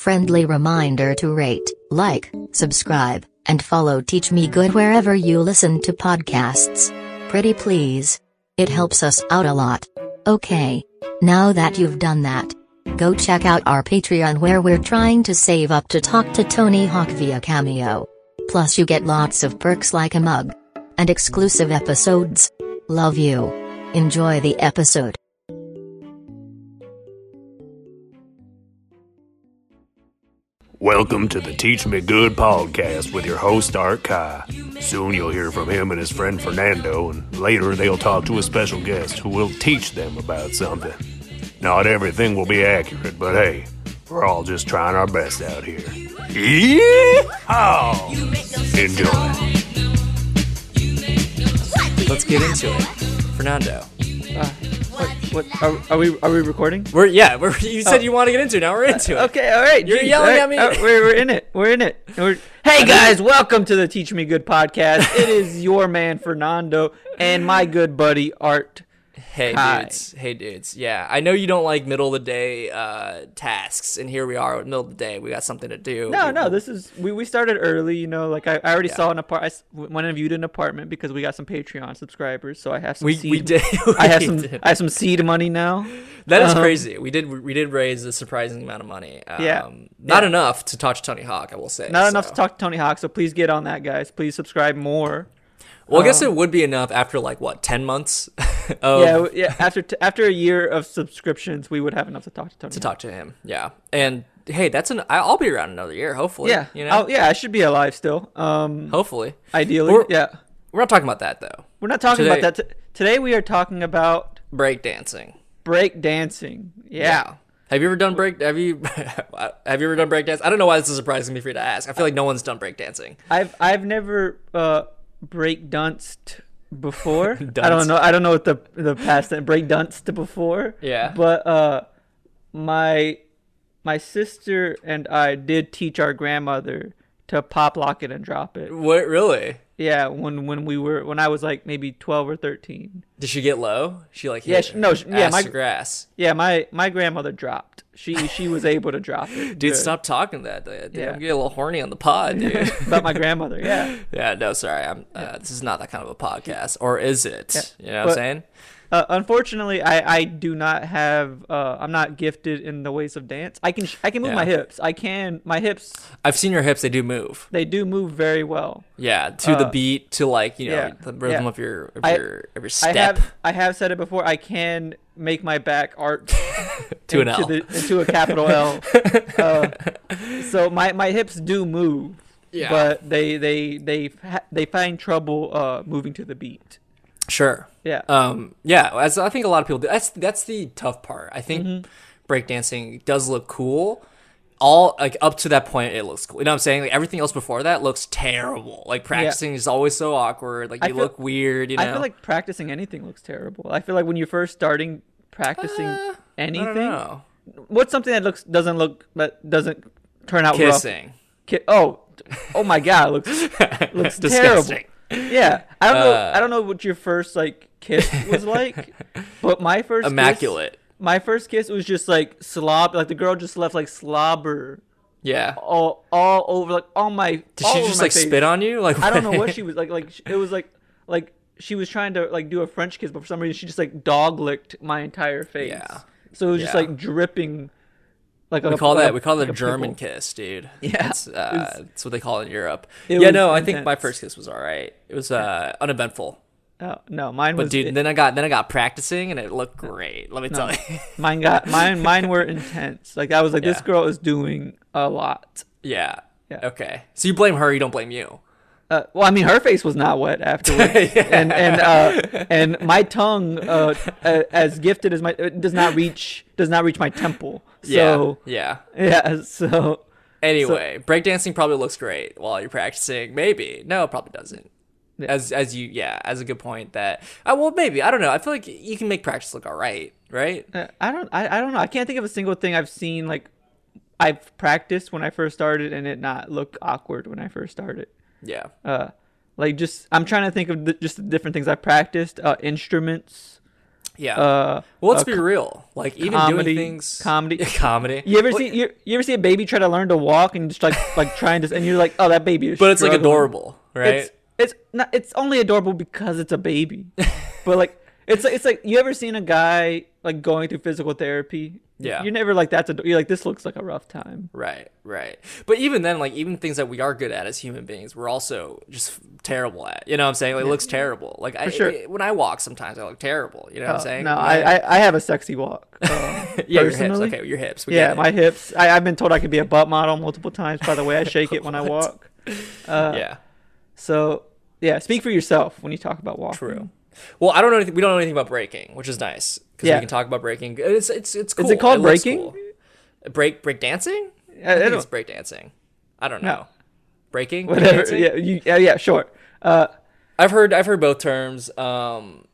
Friendly reminder to rate, like, subscribe, and follow Teach Me Good wherever you listen to podcasts. Pretty please. It helps us out a lot. Okay. Now that you've done that, go check out our Patreon where we're trying to save up to talk to Tony Hawk via Cameo. Plus, you get lots of perks like a mug and exclusive episodes. Love you. Enjoy the episode. Welcome to the Teach Me Good podcast with your host Art Kai. Soon you'll hear from him and his friend Fernando, and later they'll talk to a special guest who will teach them about something. Not everything will be accurate, but hey, we're all just trying our best out here. Yeehaw! Enjoy. Let's get into it. Fernando. What are, are we? Are we recording? We're yeah, we're you said oh. you want to get into it. Now we're into it. Uh, okay, all right. You're geez, yelling all at me. all oh, we're, we're in it. We're in it. We're, hey guys, welcome to the Teach Me Good podcast. It is your man Fernando and my good buddy Art. Hey Hi. dudes. Hey dudes. Yeah. I know you don't like middle of the day uh tasks, and here we are at middle of the day. We got something to do. No, no, this is we, we started early. You know, like I, I already Yeah. saw an apartment. Went and viewed an apartment because we got some Patreon subscribers. So I have some. We seed, we did. I have some. did. I have some seed money now. That is um, crazy. We did we did raise a surprising amount of money. Um, Yeah. Not Yeah. enough to talk to Tony Hawk, I will say. Not enough to talk to Tony Hawk. So please get on that, guys. Please subscribe more. Well, I guess um, it would be enough after like what ten months of yeah, yeah. After t- after a year of subscriptions, we would have enough to talk to Tony. to talk to him. Yeah, and hey, that's an I'll be around another year. Hopefully. Yeah, You know. I'll- yeah, I should be alive still. Um, Hopefully. ideally, Or- yeah. We're not talking about that though. We're not talking today- about that t- today. We are talking about Break dancing. break dancing. Yeah. Have you ever done break? Have you have you ever done break dance? I don't know why this is surprising me for you to ask. I feel like no one's done break dancing. I've I've never uh, break danced before. I don't know. I don't know what the the past tense break danced before. Yeah. But uh, my my sister and I did teach our grandmother to pop lock it and drop it. What really? Yeah, when when we were when I was like maybe twelve or thirteen. Did she get low? She like Yeah, she- no, she- yeah, my- grass. Yeah, my my grandmother dropped. She she was able to drop it. Dude, Good. stop talking that. Dude. Yeah. I'm getting a little horny on the pod, dude. about my grandmother. Yeah. yeah, no, sorry. I'm. Uh, this is not that kind of a podcast, or is it? Yeah. You know what I'm saying? Uh, unfortunately, I, I do not have. Uh, I'm not gifted in the ways of dance. I can sh- I can move Yeah. my hips. I can my hips. I've seen your hips; they do move. They do move very well. Yeah, to the Uh, beat, to like you know yeah, the rhythm yeah. of your of I- your of your I step. have I have said it before. I can make my back arch To an L. the, into a capital L. uh, so my, my hips do move. Yeah. But they they they they find trouble uh, moving to the beat. Sure. Yeah. Um. Yeah. As I think a lot of people do. That's that's the tough part. I think Mm-hmm. breakdancing does look cool. All like up to that point, it looks cool. You know what I'm saying? Like everything else before that looks terrible. Like practicing is always so awkward. Like you feel- look weird. You know. I feel like practicing anything looks terrible. I feel like when you're first starting practicing Uh, I anything, don't know. what's something that looks doesn't look that doesn't turn out rough? Kissing. Ki- oh, oh my god, it looks looks Disgusting. terrible. Yeah, I don't know. Uh, I don't know what your first like kiss was like, but my first kiss- Immaculate. my first kiss was just like slob. Like the girl just left like slobber Yeah. all all over like all my. Did she just like spit on you? Like I don't know what she was like. Like it was like like she was trying to like do a French kiss, but for some reason she just like dog licked my entire face. Yeah. So it was just like dripping. Like We a, call that a- we call like a German pimple. kiss, dude. Yeah, that's, uh, it that's what they call it in Europe. It Yeah, no, I think my first kiss was all right. It was uh, uneventful. Oh, no, mine But was. dude, it- then I got then I got practicing and it looked great. Let me tell you. mine got mine. Mine were intense. Like I was like, this girl is doing a lot. yeah. Yeah. Okay. So you blame her, you don't blame you. Uh, well, I mean, her face was not wet afterwards, and and uh, and my tongue, uh, uh, as gifted as my, it does not reach does not reach my temple. So yeah. yeah, so Anyway, breakdancing probably looks great while you're practicing. Maybe. No, it probably doesn't. As as you yeah, as a good point that uh, well maybe I don't know. I feel like you can make practice look all right, right? Uh, I don't I, I don't know. I can't think of a single thing I've seen like I've practiced when I first started and it not look awkward when I first started. Yeah. Uh like just I'm trying to think of the, just the different things I practiced. Uh instruments. Yeah. Uh, well, let's uh, be real. Like even comedy, doing things comedy. comedy. You ever Well, see you, you ever see a baby try to learn to walk and just like like trying to and you're like, oh, that baby is. But it's like adorable, right? It's it's not. It's only adorable because it's a baby. but like it's it's like you ever seen a guy like going through physical therapy? Yeah. You're never like that's a. You're like this looks like a rough time. Right, right. But even then, like even things that we are good at as human beings, we're also just terrible at. You know what I'm saying? Like, it looks terrible. Like I, sure. I- when I walk, sometimes I look terrible. You know what I'm Uh, saying? no, I, I I have a sexy walk. Uh, yeah, your hips. Okay, your hips. We yeah, my hips. I, I've been told I could be a butt model multiple times by the way I shake it when I walk. Uh, yeah. So yeah, speak for yourself when you talk about walking. True. Well, I don't know. Anything, we don't know anything about breaking, which is nice because Yeah. we can talk about breaking. It's it's it's cool. Is it called looks breaking? cool. Break break dancing? I- I I think don't- it's break dancing. I don't No. know. Breaking. Whatever. Yeah, you, yeah, yeah, sure. Uh, I've heard I've heard both terms. Um,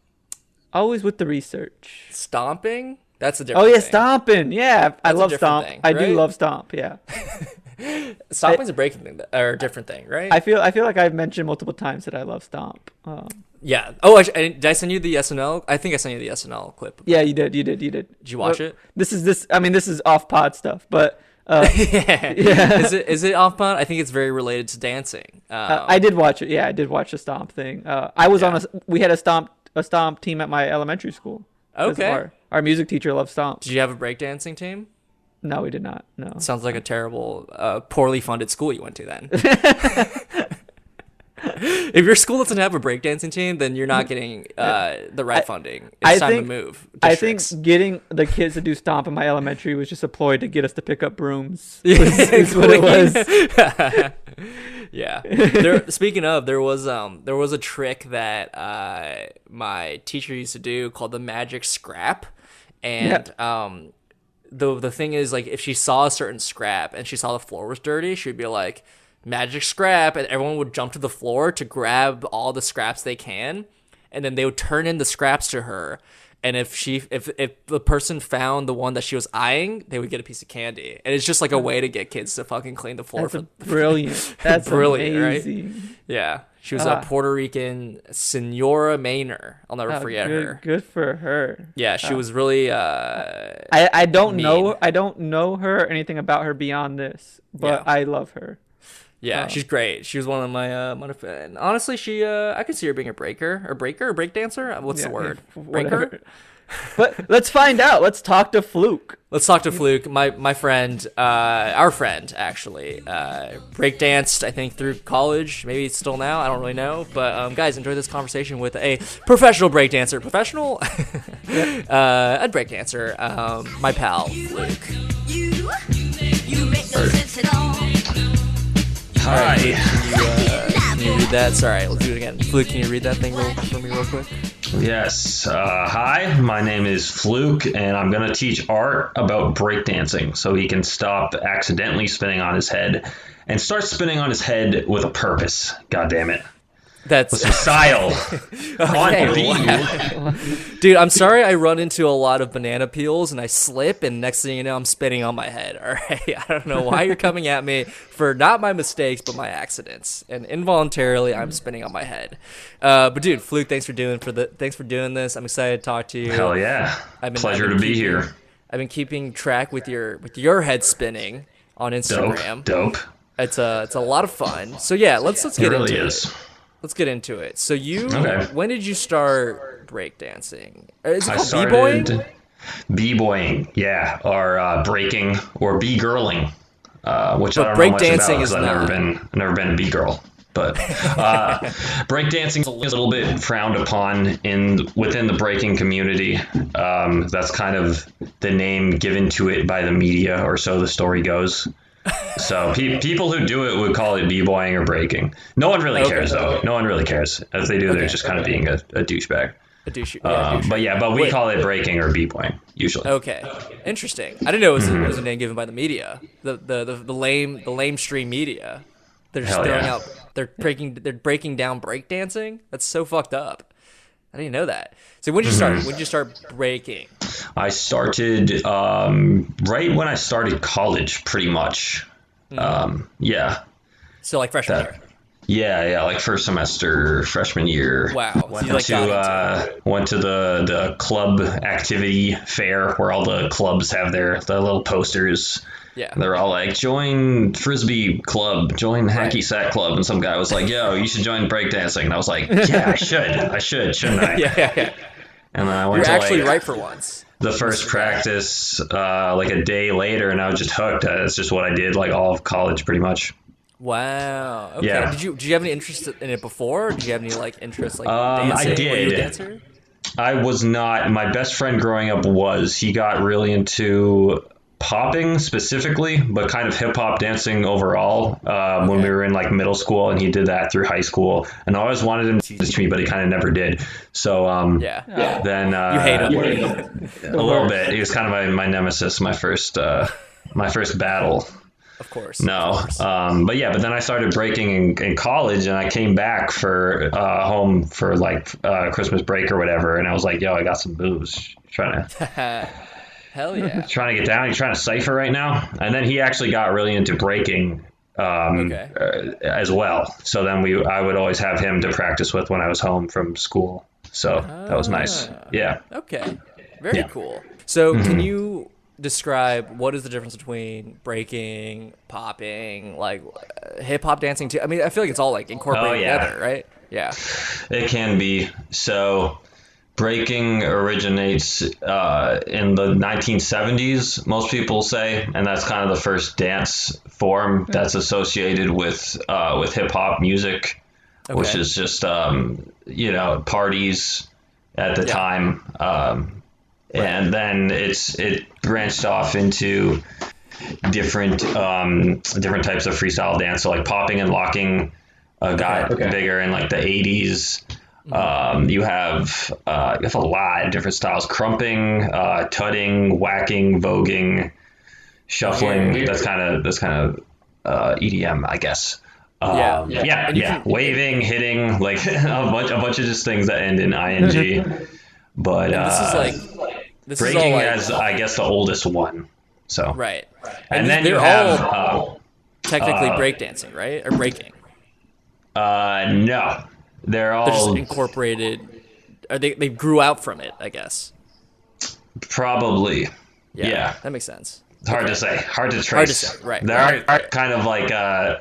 always with the research. stomping. That's a different. Oh yeah, thing. stomping. Yeah, I That's a love stomp. thing, I do love stomp. Yeah, Stomping's a breaking thing, th- or a different thing, right? I feel I feel like I've mentioned multiple times that I love stomp. Um, yeah. Oh, I, I, did I send you the SNL? I think I sent you the SNL clip. yeah, you did, you did, you did. Did you watch Well, it? This is this. I mean, this is off pod stuff, but uh, yeah. Is it is it off pod? I think it's very related to dancing. Um, uh, I did watch it. Yeah, I did watch the stomp thing. Uh, I was on a. We had a stomp a stomp team at my elementary school. Okay. Our, our music teacher loved stomp. Did you have a breakdancing team? No, we did not. No. Sounds like a terrible, uh, poorly funded school you went to then. if your school doesn't have a breakdancing team, then you're not getting uh, the right funding. It's I time think- to move. I think getting the kids to do stomp in my elementary was just a ploy to get us to pick up brooms. Yeah, is what it was. yeah. There, speaking of, there was um there was a trick that uh my teacher used to do called the magic scrap, and um the the thing is like if she saw a certain scrap and she saw the floor was dirty, she'd be like magic scrap, and everyone would jump to the floor to grab all the scraps they can, and then they would turn in the scraps to her. And if she, if if the person found the one that she was eyeing, they would get a piece of candy. And it's just like a way to get kids to fucking clean the floor. That's For, brilliant. That's Brilliant, right? yeah, she was Ah. a Puerto Rican Senora Maynor. I'll never Oh, forget good, her. Good for her. Yeah, she was really. uh I, I don't Mean. know I don't know her or anything about her beyond this, but Yeah. I love her. Yeah, Oh. she's great. She was one of my uh, one of, and honestly, she uh, I could see her being a breaker or breaker or break dancer. What's Yeah, the word? yeah, Breaker. But let's find out. Let's talk to Fluke. Let's talk to Fluke, my my friend, uh, our friend actually, uh, break danced I think through college, maybe still now. I don't really know, but um, guys, enjoy this conversation with a professional break dancer, professional, uh, a break dancer, um, my pal Fluke. You, you Hi. Can you, uh, can you read that? Sorry, let's do it again. Fluke, can you read that thing real, for me real quick? Yes. Uh, hi, my name is Fluke, and I'm going to teach Art about breakdancing so he can stop accidentally spinning on his head and start spinning on his head with a purpose. God damn it. That's style. on wow. Dude, I'm sorry I run into a lot of banana peels and I slip, and next thing you know, I'm spinning on my head. All right, I don't know why you're coming at me for not my mistakes, but my accidents, and involuntarily, I'm spinning on my head. Uh, but dude, Fluke, thanks for doing for the thanks for doing this. I'm excited to talk to you. Hell yeah. I've been- Pleasure I've to be keeping- here. I've been keeping track with your with your head spinning on Instagram. Dope. Dope. It's a it's a lot of fun. So yeah, let's let's It get really into is. it. Let's get into it. So you, Okay. when did you start breakdancing? Uh, Is it I called started b-boying? b-boying, yeah, or uh, breaking, or b-girling, uh, which But I don't know much breakdancing about is I've not. never been, I've never been a b-girl. But uh, breakdancing is a little bit frowned upon in within the breaking community. Um, that's kind of the name given to it by the media, or so the story goes. So pe- people who do it would call it b-boying or breaking. No one really Okay. cares though. No one really cares. If they do, Okay. they're just kind of being a, a douchebag. A douche- yeah, Uh, douche- but yeah, but we Wait. call it breaking or b-boying usually. Okay, interesting. I didn't know it was, Mm-hmm. it was a name given by the media, the the the, the lame the lame stream media. They're just Hell throwing yeah. out. They're breaking. They're breaking down breakdancing. That's so fucked up. I didn't know that. So when did you start? Mm-hmm. When did you start breaking? I started um, right when I started college, pretty much. Hmm. Um, yeah, So like freshman That- year. Yeah, yeah, like first semester freshman year. Wow. So Went like, to uh, went to the the club activity fair where all the clubs have their the little posters. Yeah. They're all like, join frisbee club, join hacky sack club, and some guy was like, "Yo, you should join breakdancing." And I was like, "Yeah, I should, I should, shouldn't I?" yeah, yeah, yeah. And then I went You're to actually like, right for once. the first practice uh, like a day later, and I was just hooked. That's just what I did like all of college, pretty much. Wow. Okay. Yeah. Did you did you have any interest in it before? Did you have any like interest like Um, I dancing? A did. dancer? I was not. My best friend growing up was. He got really into popping specifically, but kind of hip hop dancing overall um, when we were in like middle school, and he did that through high school. And I always wanted him to teach to me, but he kind of never did. So um, Yeah. then uh, You hate him. a little bit. He was kind of my, my nemesis, my first uh, my first battle. Of course. No, Of course. um, but yeah, but then I started breaking in, in college, and I came back for uh, home for like uh, Christmas break or whatever, and I was like, "Yo, I got some moves." Trying to Hell yeah. trying to get down. He's trying to cipher right now? And then he actually got really into breaking um, Okay. uh, as well. So then we, I would always have him to practice with when I was home from school. So that was nice. Ah. Yeah. Okay. Very Yeah. Mm-hmm. cool. So can you describe what is the difference between breaking, popping, like uh, hip hop dancing too? I mean, I feel like it's all like incorporated Oh, yeah. together, right? Yeah. It can be. So, breaking originates uh, in the 1970s, most people say, and that's kind of the first dance form that's associated with uh, with hip hop music, which is just um, you know parties at the Yeah. time, um, and then it's it branched off into different um, different types of freestyle dance, so like popping and locking uh, got Okay. bigger in like the 80s. Um, you have uh, you have a lot of different styles: crumping, uh, tutting, whacking, voguing, shuffling. Yeah. That's kind of that's kind of uh, EDM, I guess. Yeah. Um, yeah, yeah, And you can- waving, hitting, like a bunch, a bunch of just things that end in ing. but uh, This is like this is breaking like as I guess the oldest one. So right. and these- then you they're have all technically breakdancing, right? Or breaking. uh, uh, no, they're all They're just incorporated. Or they they grew out from it, I guess. probably. Yeah. That makes sense. It's hard to say. Hard to trace. Hard to say, right, There right. are, kind of like uh,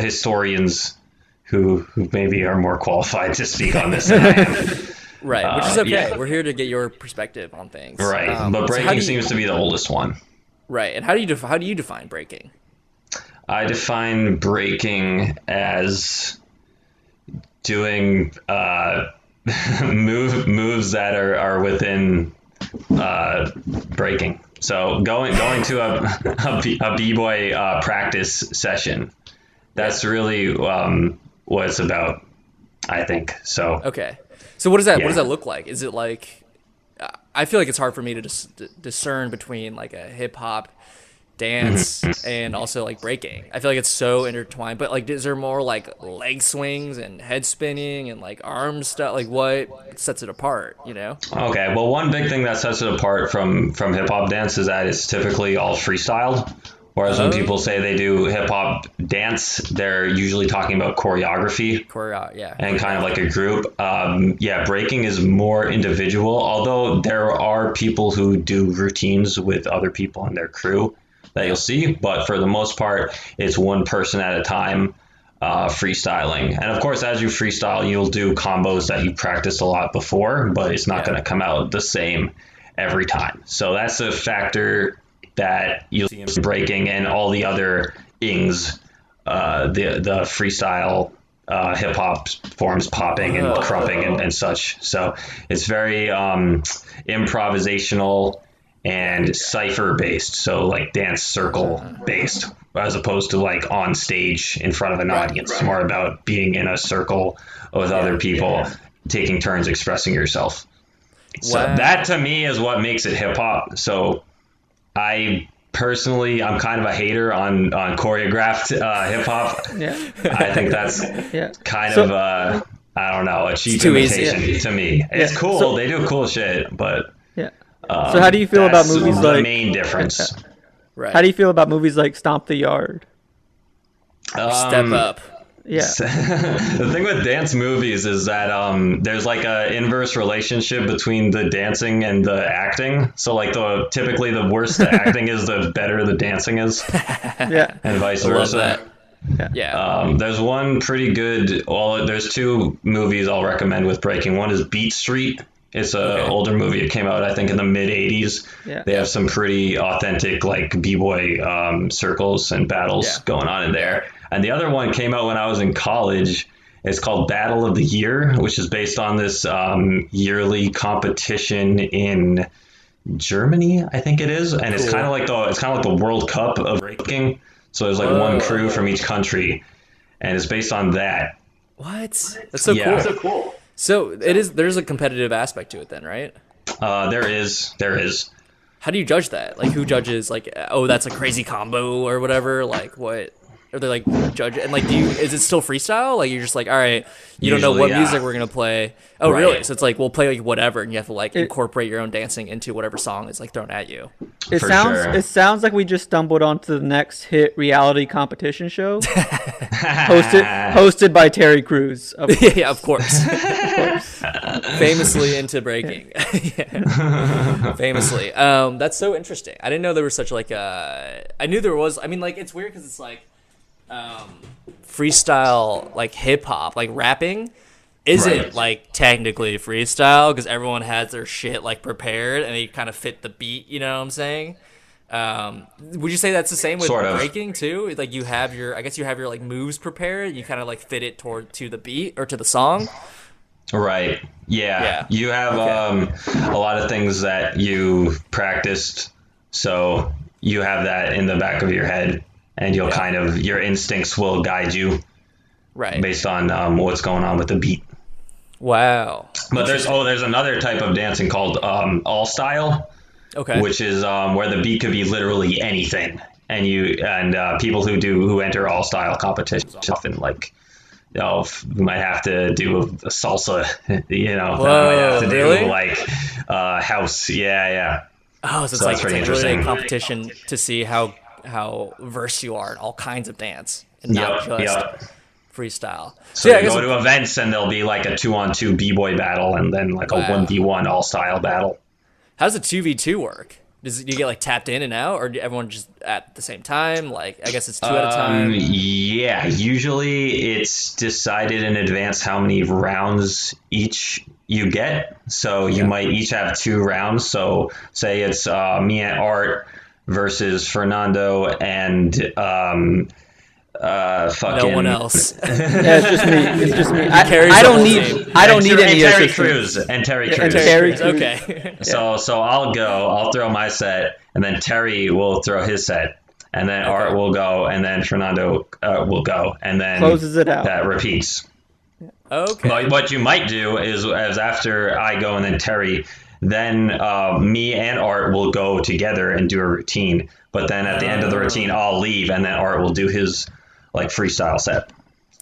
historians who who maybe are more qualified to speak on this than I am. Right, which is Uh, okay. yeah. We're here to get your perspective on things. right. Um, but breaking do you- seems to be the oldest one. right. And how do you def- how do you define breaking? I define breaking as doing uh, move moves that are, are within uh, breaking. So going going to a a, b- a b-boy uh, practice session. That's really um, what it's about. I think so. Okay. So what does that what does that look like? Is it like I feel like it's hard for me to dis- discern between like a hip hop dance Mm-hmm. and also like breaking. I feel like it's so intertwined. But like is there more like leg swings and head spinning and like arm stuff? Like what sets it apart, you know? Okay, well, one big thing that sets it apart from from hip hop dance is that it's typically all freestyled. Whereas when Oh. people say they do hip hop dance, they're usually talking about choreography Choreo, yeah. and kind of like a group. Um, yeah, breaking is more individual, although there are people who do routines with other people in their crew that you'll see. But for the most part, it's one person at a time uh, freestyling. And of course, as you freestyle, you'll do combos that you practiced a lot before, but it's not Yeah. going to come out the same every time. So that's a factor that you'll see in breaking and all the other ings, uh, the the freestyle uh, hip hop forms, popping and Oh. crumping and, and such. So it's very um, improvisational and cipher based. So like dance circle based, as opposed to like on stage in front of an audience. It's more about being in a circle with other people, taking turns expressing yourself. So that to me is what makes it hip hop. So I personally, I'm kind of a hater on on choreographed uh, hip hop. Yeah. I think that's Yeah. kind So- of uh, I don't know a cheap too easy. imitation to me. It's Yeah. cool. So- they do cool shit, but Yeah. Um, So how do you feel about movies the like- main difference? Right. How do you feel about movies like Stomp the Yard? step Um, up? Yeah. the thing with dance movies is that um, there's like a inverse relationship between the dancing and the acting. So like the typically the worse the acting is, the better the dancing is, Yeah. and vice Love versa. that. Yeah. Um, there's one pretty good. Well, there's two movies I'll recommend with breaking. One is Beat Street. It's an Okay. older movie. It came out I think in the mid '80s. Yeah. They have some pretty authentic like b-boy um, circles and battles Yeah. going on in there. And the other one came out when I was in college. It's called Battle of the Year, which is based on this um, yearly competition in Germany, I think it is, and it's Cool. kind of like the it's kind of like the World Cup of breaking. So there's like one crew from each country, and it's based on that. what? That's so yeah, cool. cool. So it is. There's a competitive aspect to it, then, right? Uh, there is, there is. How do you judge that? Like, who judges? Like, oh, that's a crazy combo or whatever. Like, what? Are they like judge? And like, do you? Is it still freestyle? Like, you're just like, all right, you don't know what yeah. music we're gonna play. Oh, Right. really? So it's like we'll play like whatever, and you have to like It- incorporate your own dancing into whatever song is like thrown at you. It For sounds sure. it sounds like we just stumbled onto the next hit reality competition show, hosted hosted by Terry Crews. Of yeah, of course. Famously into breaking. Yeah. Famously. Um, that's so interesting. I didn't know there was such like a. I knew there was. I mean, like it's weird because it's like um, freestyle, like hip hop, like rapping. Isn't Right. like technically freestyle because everyone has their shit like prepared and they kind of fit the beat. You know what I'm saying? Um, would you say that's the same with Sort of. breaking too? Like you have your, I guess you have your like moves prepared. You kind of like fit it toward to the beat or to the song. Right. Yeah. Yeah. You have Okay. um, a lot of things that you practiced, so you have that in the back of your head, and you'll kind of your instincts will guide you Right. based on um, what's going on with the beat. Wow. But there's oh, there's another type of dancing called um, all style, Okay. which is um, where the beat could be literally anything, and you and uh, people who do who enter all style competitions often like. You know, f- we might have to do a, a salsa, you know. Whoa, might have to really? do like uh, house, yeah, yeah. oh, so it's so like it's pretty like really a interesting. competition to see how how versed you are in all kinds of dance and not Yep, just yep. freestyle. So yeah, I you go to events and there'll be like a two on two b boy battle and then like a one v one all style battle. How's does a two v two work? Does it, do you get like tapped in and out, or everyone just at the same time? Like I guess it's two at a Um, time. yeah, usually it's decided in advance how many rounds each you get. So you might each have two rounds. So say it's uh, me and Art versus Fernando and um, uh, fucking No one else. Yeah, it's just me. It's just me. I, carries I don't need. team. I don't and need Ter- any and Terry assistance. Crews and Terry And Terry Crews. okay. So so I'll go. I'll throw my set, and then Terry will throw his set, and then Art will go, and then Fernando uh, will go, and then Closes it out. That repeats. okay. But what you might do is, as after I go and then Terry, then uh, me and Art will go together and do a routine. But then at the end of the routine, I'll leave, and then Art will do his like freestyle set.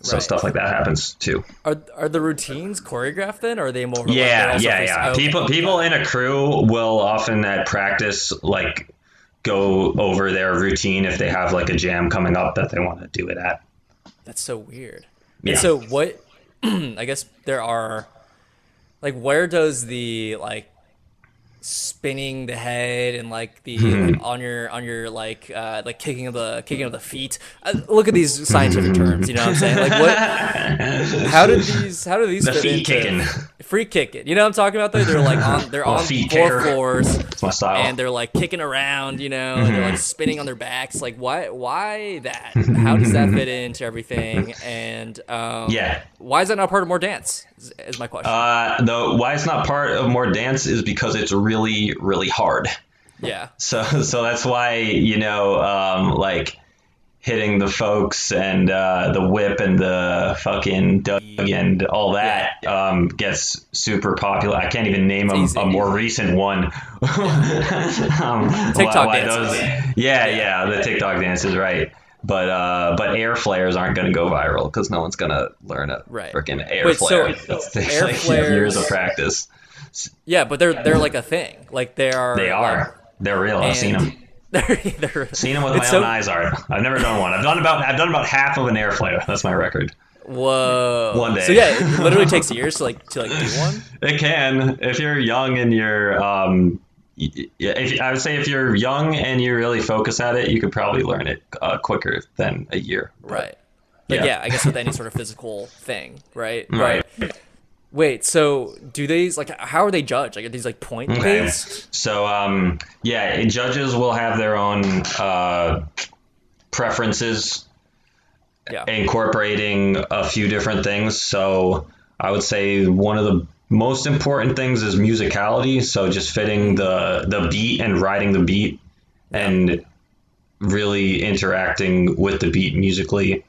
So Right. stuff like that happens too. Are are the routines choreographed then, or are they more? like, Yeah, also yeah, freestyle? yeah. Okay. People people in a crew will often at practice like go over their routine if they have like a jam coming up that they want to do it at. That's so weird. Yeah. And so what? I guess there are, like, where does the like spinning the head and like the Hmm. like, on your on your like uh like kicking of the kicking of the feet uh, look at these scientific terms you know what i'm saying like what how did these how do these The fit feet into kicking. Free kick it. you know what i'm talking about though they're like on they're on four floors It's my style. and they're like kicking around, you know, and they're Mm-hmm. like spinning on their backs. Like, why? Why that? How does that fit into everything? And um, Yeah. why is that not part of more dance? Is, is my question. Uh, the why it's not part of more dance is because it's really really hard. yeah, So so that's why you know um, like hitting the folks and uh, the whip and the fucking Doug and all that um, gets super popular. I can't even name a, a more recent one. um, TikTok dances. yeah, yeah, the TikTok dances, right. But uh, but air flares aren't going to go viral because no one's going to learn a Right. freaking air Wait, so flare. It's takes air like flares- years of practice. yeah, but they're they're like a thing. Like they are. They are. They're real. I've seen them. They're, they're Seen them with my so- own eyes, Art. I've never done one. I've done about I've done about half of an air flare. That's my record. Whoa. One day. So yeah, it literally takes years to like to like do one. It can if you're young and you're um, if I would say if you're young and you really focus at it, you could probably learn it uh, quicker than a year. Right. Like Yeah. yeah. I guess with any sort of physical thing, right? Right. But wait, so do they like how are they judged? Like are these like point Okay. based? So um, yeah, judges will have their own uh, preferences Yeah. incorporating a few different things. So I would say one of the most important things is musicality. So just fitting the the beat and riding the beat and really interacting with the beat musically.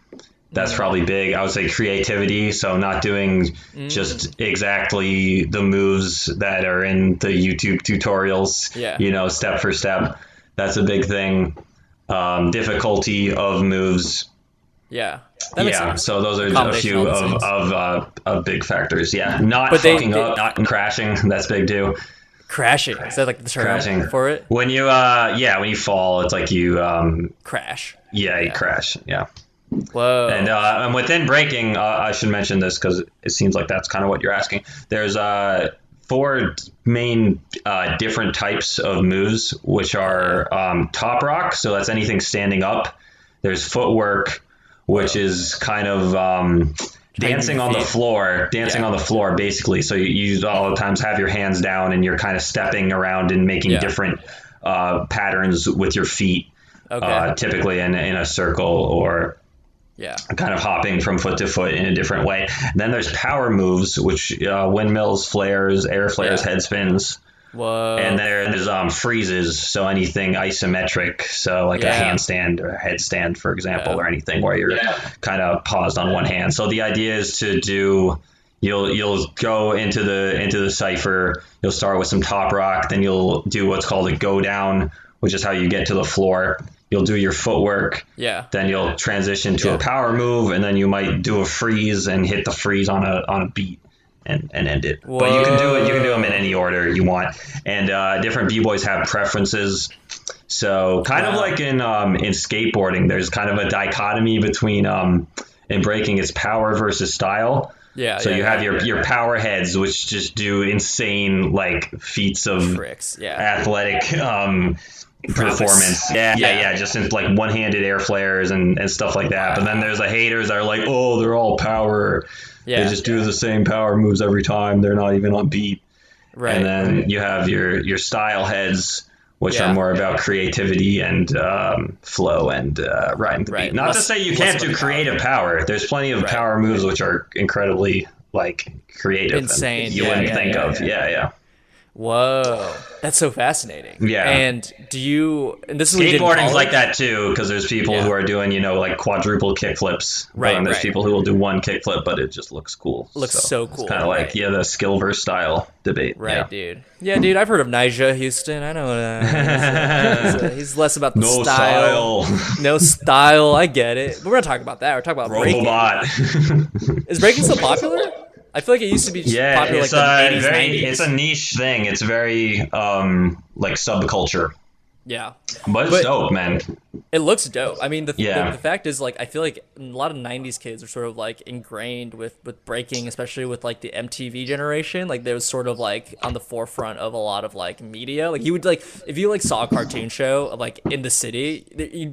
That's probably big. I would say creativity. So not doing just exactly the moves that are in the YouTube tutorials. Yeah. You know, step for step. That's a big thing. Um, difficulty of moves Yeah. Yeah, sense. so those are a few of of, uh, of big factors. Yeah, not But fucking they- up, not crashing. That's big too. Crashing. Is that like the term Crashing for it? When you, uh, yeah, when you fall, it's like you, um, Crash. yeah, you crash. Yeah, Whoa. and uh, and within breaking, uh, I should mention this because it seems like that's kind of what you're asking. There's uh four main uh, different types of moves, which are um, top rock. So that's anything standing up. There's footwork, which is kind of um, dancing on the floor, dancing Yeah. on the floor, basically. So you, you all the times have your hands down and you're kind of stepping around and making Yeah. different uh, patterns with your feet, Okay. uh, typically in, in a circle or yeah. kind of hopping from foot to foot in a different way. Then there's power moves, which uh, windmills, flares, air flares, Yeah. head spins. Whoa. And there- there's um, freezes, so anything isometric, so like Yeah. a handstand or a headstand, for example, Yeah. or anything where you're kind of paused on one hand. So the idea is to do. You'll you'll go into the into the cipher. You'll start with some top rock, then you'll do what's called a go down, which is how you get to the floor. You'll do your footwork, yeah. then you'll transition to Yeah. a power move, and then you might do a freeze and hit the freeze on a on a beat and, and end it. But you can do it. You can do them in any order you want. And uh, different b boys have preferences. So kind of like in um, in skateboarding, there's kind of a dichotomy between um, in breaking it's power versus style. Yeah. So yeah, you yeah. have your your power heads, which just do insane like feats of tricks. Yeah. athletic um. Performance. Yeah, yeah, Yeah. yeah. Just in like one handed air flares and, and stuff like that. But then there's the haters that are like, oh, they're all power. Yeah. They just do the same power moves every time. They're not even on beat. right. And then you have your your style heads, which Yeah. are more about creativity and um, flow and uh, riding the Right. beat. Not to say you can't do the power. creative power. There's plenty of Right. power moves which are incredibly like creative, and Insane. You Yeah, wouldn't yeah, think yeah, of. yeah. Yeah, yeah. Whoa. That's so fascinating. Yeah. And do you? And this is what you did in Skateboarding's like that too, because there's people Yeah. who are doing, you know, like quadruple kick flips. Right, And there's right. people who will do one kick flip, but it just looks cool. Looks so cool, It's kind of like, yeah, the skill versus style debate. Right, yeah. dude. Yeah, dude. I've heard of Nyjah Huston. I know. Uh, he's, uh, he's less about the No style. style. No style. I get it. But we're not talking about that. We're talking about breaking. Is breaking still popular? I feel like it used to be yeah, popular it's like a the 80s, very, 90s. it's a niche thing. It's very um like subculture, yeah. but it's But- dope, man. It looks dope. I mean, the, Yeah. the the fact is, like, I feel like a lot of '90s kids are sort of like ingrained with with breaking, especially with like the MTV generation. Like, there was sort of like on the forefront of a lot of like media. Like, you would like if you like saw a cartoon show like in the city,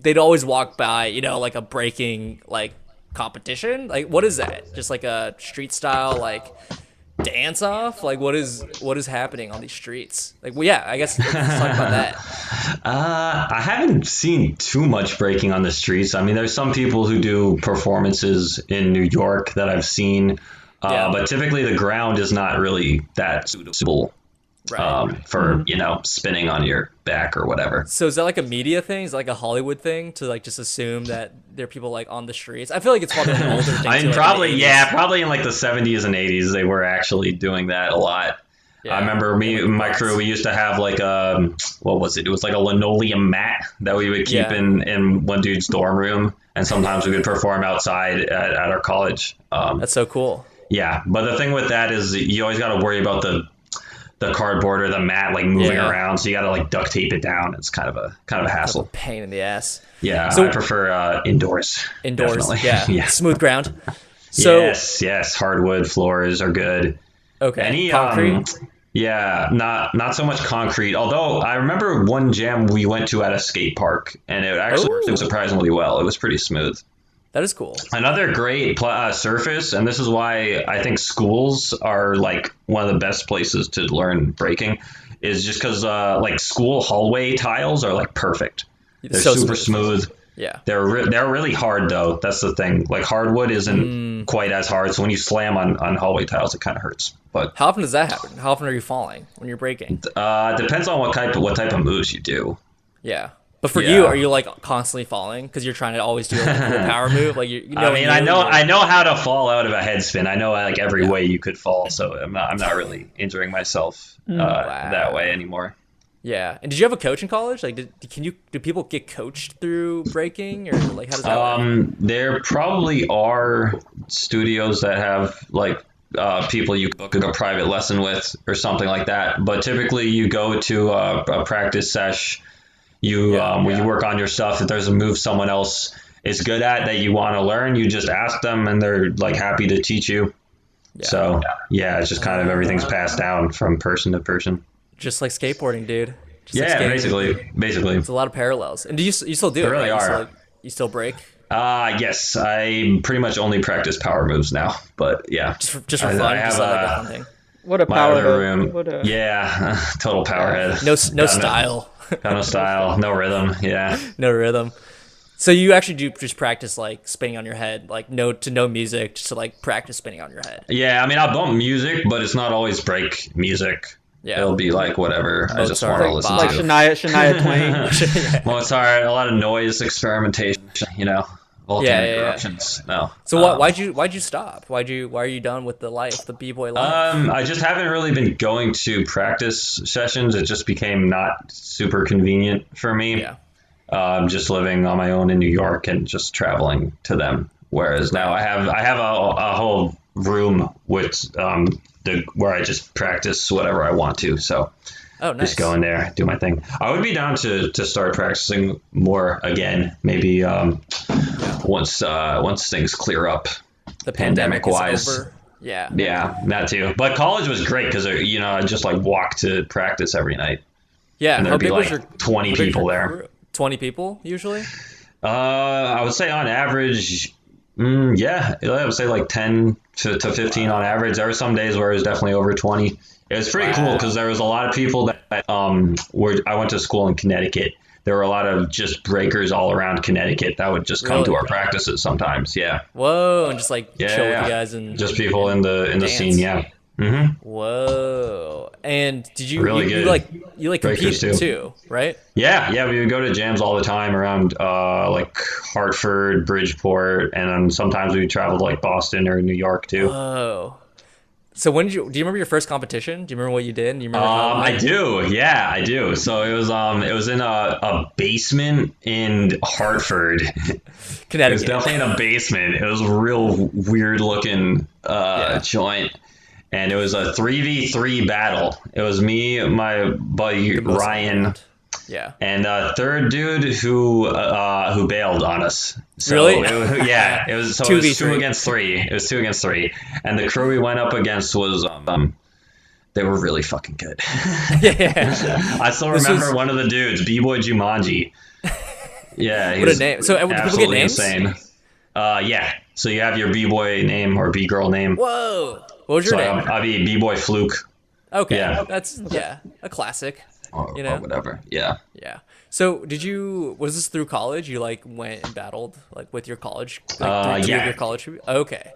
they'd always walk by, you know, like a breaking like competition. Like, what is that? Just like a street style like dance off? Like, what is what is happening on these streets? Like, well, yeah, I guess let's talk about that. Uh, I haven't seen too much breaking on the streets. I mean, there's some people who do performances in New York that I've seen, uh, Yeah. but typically the ground is not really that suitable Right. um, for you know spinning on your back or whatever. So is that like a media thing? Is that like a Hollywood thing to like just assume that there are people like on the streets? I feel like it's probably an older thing. I mean, like, probably in the yeah, probably in like the 70s and 80s they were actually doing that a lot. Yeah. I remember me and my crew. We used to have like a what was it? It was like a linoleum mat that we would keep Yeah. in in one dude's dorm room, and sometimes we would perform outside at, at our college. Um, That's so cool. yeah, but the thing with that is you always got to worry about the the cardboard or the mat like moving Yeah. around, so you got to like duct tape it down. It's kind of a kind of a hassle. Pain in the ass. Yeah, So- I prefer uh, indoors. Indoors, yeah. yeah. Smooth ground. So yes, yes, hardwood floors are good. okay, Any concrete. um, yeah, not not so much concrete. Although I remember one jam we went to at a skate park, and it actually worked surprisingly well. It was pretty smooth. That is cool. Another great pl- uh, surface, and this is why I think schools are like one of the best places to learn breaking, is just because uh, like school hallway tiles are like perfect. They're So super smooth. Yeah. They're re- they're really hard though. That's the thing. Like hardwood isn't quite as hard, so when you slam on, on hallway tiles, it kind of hurts. But How often does that happen? How often are you falling when you're breaking? uh, depends on what type of, what type of moves you do. Yeah. But for Yeah. you, are you like constantly falling because you're trying to always do a cool power move? Like you, you know, I mean, I know I know how to fall out of a head spin. I know like every way you could fall, so I'm not I'm not really injuring myself uh, that way anymore. Yeah. And did you have a coach in college? Like, did can you do people get coached through breaking or like how does that work? Um, there probably are studios that have like uh, people you book a private lesson with or something like that. But typically, you go to a, a practice sesh. You Yeah, um, when yeah. you work on your stuff. If there's a move someone else is good at that you want to learn, you just ask them, and they're like happy to teach you. So yeah, it's just kind of everything's passed down from person to person. Just like skateboarding, dude. Just Yeah, skating. basically, basically. It's a lot of parallels. And do you you still do it? There really right? You still, are. like, you still break Uh, yes, I pretty much only practice power moves now. But yeah, just for, just for I- fun, I just have like a a- What a power. room. What a, Yeah, total powerhead. No s- no Got style, got of style, no rhythm. Yeah. no rhythm. So you actually do just practice like spinning on your head, like no to no music, just to like practice spinning on your head. Yeah, I mean, I bump music, but it's not always break music. Yeah. It'll be like whatever I just want to listen Bach. like to. Shania Shania Twain. Mozart, a lot of noise experimentation, you know, Yeah, yeah, yeah. So why Um, why'd you why'd you stop? Why'd you why are you done with the life, the b boy life? Um, I just haven't really been going to practice sessions. It just became not super convenient for me. yeah. um, just living on my own in New York and just traveling to them. Whereas now I have I have a, a whole room with um, the where I just practice whatever I want to. So Oh, nice. just go in there, do my thing. I would be down to, to start practicing more again. Maybe um, once uh, once things clear up. the pandemic, pandemic wise. Yeah. Yeah, that too. But college was great because you know I just like walk to practice every night. Yeah. And there'd be like your 20 how big was people there. Twenty people usually. Uh, I would say on average, mm, yeah, I would say like 10 to, to 15 on average. There were some days where it was definitely over 20. It was pretty cool because there was a lot of people that um were. I went to school in Connecticut. There were a lot of just breakers all around Connecticut that would just come to our practices sometimes. Yeah, Whoa, and just like yeah, chill yeah. with you guys and just people in the in the scene. Yeah. hmm Whoa. And did you Really you, you good. like you like Breakers, competed too. too, right? Yeah, yeah, we would go to jams all the time around uh, like Hartford, Bridgeport, and then sometimes we traveled like Boston or New York too. Oh. So when did you do you remember your first competition? Do you remember what you did? Do you remember Um, I do, yeah, I do. So it was um, it was in a, a basement in Hartford. Connecticut. It was definitely in a basement. It was a real weird looking uh, Yeah. joint, and it was a three v three battle. It was me, my buddy Ryan, Yeah. and a third dude who uh, who bailed on us. So Really? It was, yeah, it was so it was 2v3. against three. It was two against three, and the crew we went up against was um, they were really fucking good. Yeah. I still This remember was- one of the dudes, B Boy Jumanji. Yeah, he What a name. So, uh, people get names? insane. Uh, yeah. So you have your B Boy name or B Girl name. Whoa. What was your So name? I'll, I'll be B Boy Fluke Okay. yeah. That's yeah, a classic. Or, You know? or whatever. Yeah. Yeah. So did you was this through college? You like went and battled like with your college like Uh, three, two of yeah. Mm-hmm. your college Okay.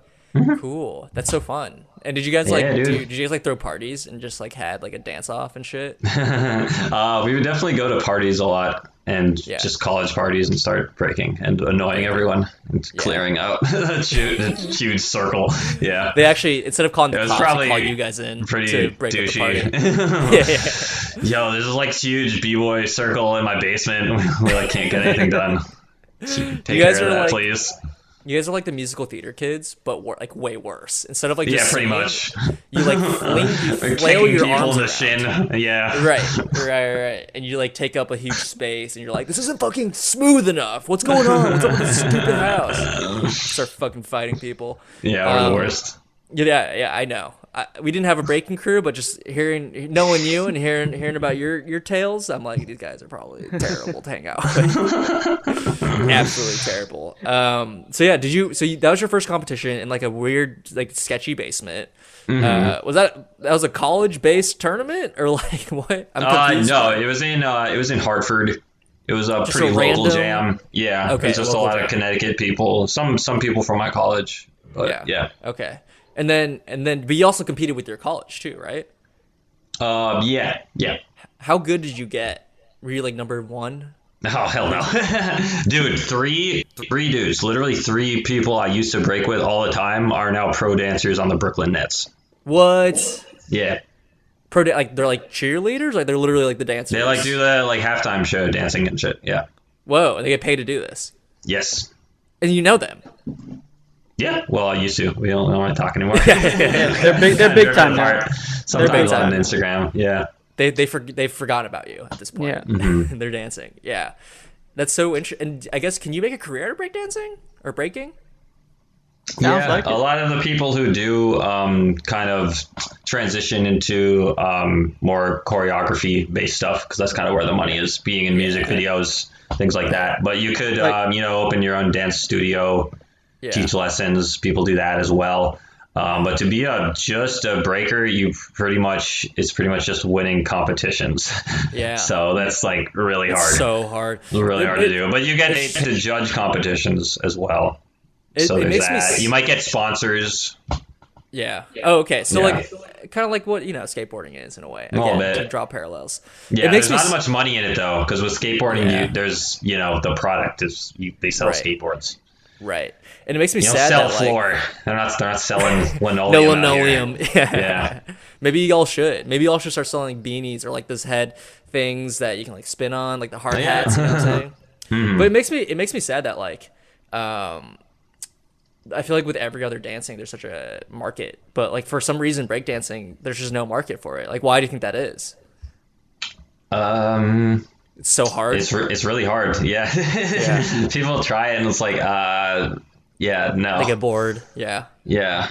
Cool. That's so fun. And did you guys like Yeah, do, did you guys like throw parties and just like had like a dance off and shit? Uh, we would definitely go to parties a lot and Yeah. just college parties and start breaking and annoying everyone and clearing out a huge, huge circle. Yeah. They actually instead of calling the cops, they probably call you guys in Pretty to break up the party. yeah, yeah. Yo, there's like huge b-boy circle in my basement. We like can't get anything done. Take You guys care of are, that, like- please. You guys are like the musical theater kids, but wor- like way worse. Instead of like Yeah, just pretty singing, much. you like fling, you flail your people arms in the around. shin. Yeah. Right, right, right, and you like take up a huge space, and you're like, "This isn't fucking smooth enough. What's going on? What's up with this stupid house?" Start fucking fighting people. Yeah, we're Um, the worst. Yeah, yeah, I know. I, we didn't have a breaking crew, but just hearing, knowing you and hearing, hearing about your your tales, I'm like, these guys are probably terrible to hang out with. Absolutely terrible. Um. So yeah, did you? So you, that was your first competition in like a weird, like sketchy basement. Mm-hmm. Uh, was that that was a college based tournament or like what? I'm Uh, no, it was in uh, it was in Hartford. It was a Just pretty a local random- jam. Yeah, Okay, it was just a lot jam. of Connecticut people. Some some people from my college. But Yeah. yeah, Okay. And then and then, but you also competed with your college too, right? Uh, yeah, yeah. How good did you get? Were you like number one? Oh hell no, dude! Three three dudes, literally three people I used to break with all the time are now pro dancers on the Brooklyn Nets. What? Yeah, Pro da- like they're like cheerleaders, like they're literally like the dancers. they like do the like halftime show dancing and shit. Yeah. Whoa, they get paid to do this, Yes. and you know them. Yeah. Well, I used to. We don't, we don't want to talk anymore. They're big. They're big time now. Sometimes time on. Instagram. Yeah. They they for, they've forgotten about you at this point. Yeah. Mm-hmm. they're dancing. Yeah, that's so interesting. And I guess can you make a career out of breakdancing or breaking? Sounds yeah, like a lot of the people who do um, kind of transition into um, more choreography based stuff because that's kind of where the money is, being in music videos, things like that. But you could, Like- um, you know, open your own dance studio, Yeah. teach lessons. People do that as well. Um, but to be a just a breaker, you pretty much it's pretty much just winning competitions. Yeah. so that's like really hard, So hard. really It- hard it- to do. But you get to judge competitions as well. It, so it there's makes me. that. s- You might get sponsors. Yeah. Oh, okay. So Yeah. like, kind of like what you know, skateboarding is in a way. A little bit. to draw parallels. Yeah, it makes there's me. not much money in it though, because with skateboarding, Yeah. you, there's you know the product is you, they sell Right. skateboards. Right. And it makes me You sad sell that like floor. They're not they're not selling linoleum. no linoleum. Yeah. Yeah. Maybe y'all should. Maybe y'all should start selling like, beanies or like those head things that you can like spin on, like the hard Yeah. hats. You know what I'm saying? Hmm. But it makes me it makes me sad that like, um, I feel like with every other dancing, there's such a market, but like for some reason, breakdancing, there's just no market for it. Like, why do you think that is? Um, It's so hard. it's re- it's really hard. Yeah. Yeah. People try it and it's like, uh, yeah, no, They get bored. Yeah. yeah,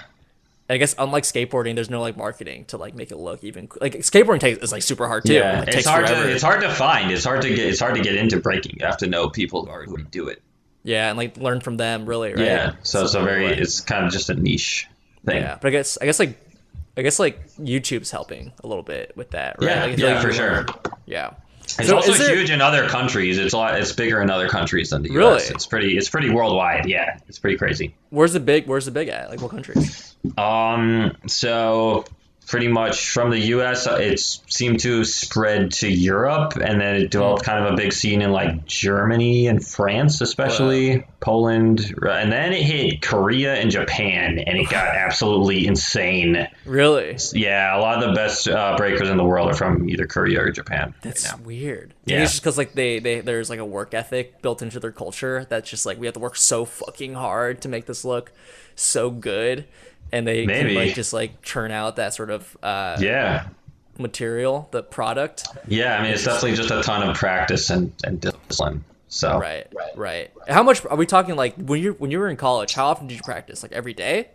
I guess unlike skateboarding, there's no like marketing to like make it look even like skateboarding takes is like super hard too. yeah. It It's hard forever. to it's hard to find. It's hard to get it's hard to get into breaking. You have to know people who already do it. yeah, and like learn from them really, right? Yeah. So so Something very like- it's kind of just a niche thing. Yeah, but I guess I guess like I guess like YouTube's helping a little bit with that, right? Yeah, Like, yeah, like for sure. learn- Yeah. It's So also is there- huge in other countries. It's a lot. It's bigger in other countries than the U.S. Really? It's pretty. It's pretty worldwide. Yeah, it's pretty crazy. Where's the big Where's the big at? Like what countries? Um. So pretty much from the U.S. It seemed to spread to Europe, and then it developed kind of a big scene in like Germany and France, especially Poland, and then it hit Korea and Japan, and it got absolutely insane. Really? Yeah, a lot of the best uh, breakers in the world are from either Korea or Japan. That's right weird. Yeah. it's just because like they, they there's like a work ethic built into their culture that's just like we have to work so fucking hard to make this look so good, and they Maybe. can like just like churn out that sort of uh, Yeah. material, the product. Yeah, I mean, it's definitely just a ton of practice and, and discipline. So, Right, right. How much are we talking? Like when you when you were in college, how often did you practice? Like every day?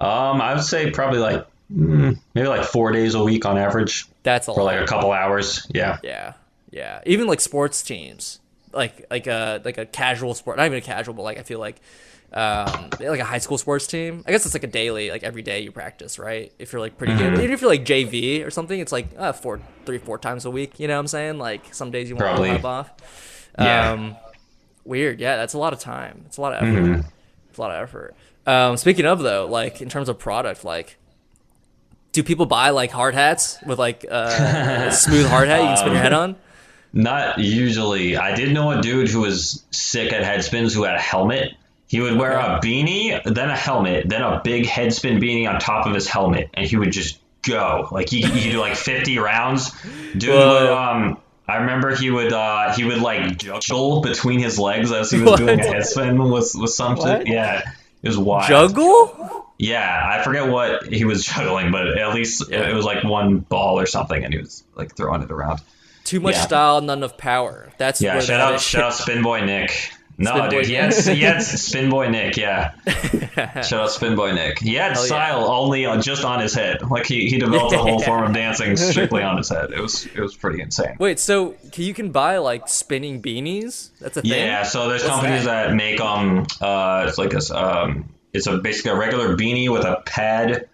um, I would say probably like mm, maybe like four days a week on average That's a for like a couple hours. Yeah. Yeah, yeah. Even like sports teams, like like a like a casual sport, not even a casual, but like I feel like um like a high school sports team. I guess it's like a daily, like every day you practice, right? If you're like pretty Mm-hmm. good, even if you're like JV or something, it's like uh, four, three, four times a week. You know what I'm saying? Like some days you want to have off. Yeah. Um, weird. Yeah, that's a lot of time. It's a lot of effort. Mm-hmm. It's a lot of effort. Um, speaking of though, like in terms of product, like. Do people buy like hard hats with like uh, a smooth hard hat you can spin your head Um, on? Not usually. I did know a dude who was sick at head spins who had a helmet. He would wear a beanie, then a helmet, then a big head spin beanie on top of his helmet, and he would just go. Like he, he could do like 50 rounds. Dude would um I remember he would uh he would like juggle between his legs as he was doing a What? head spin with with something. What? Yeah. It was wild. Juggle? Yeah, I forget what he was juggling, but at least it, was like one ball or something, and he was like throwing it around. Too much Yeah. style, none of power. That's Yeah, shout out, shout out, Spin Boy Nick. No, Spin Boy dude, he had, he had Spin Boy Nick. Yeah, shout out Spin Boy Nick. He had Hell yeah. style only on, just on his head. Like he, he developed a whole form of dancing strictly on his head. It was it was pretty insane. Wait, so you can buy like spinning beanies? That's a thing. Yeah, so there's What's companies that? that, make um uh it's like this um it's a basically a regular beanie with a pad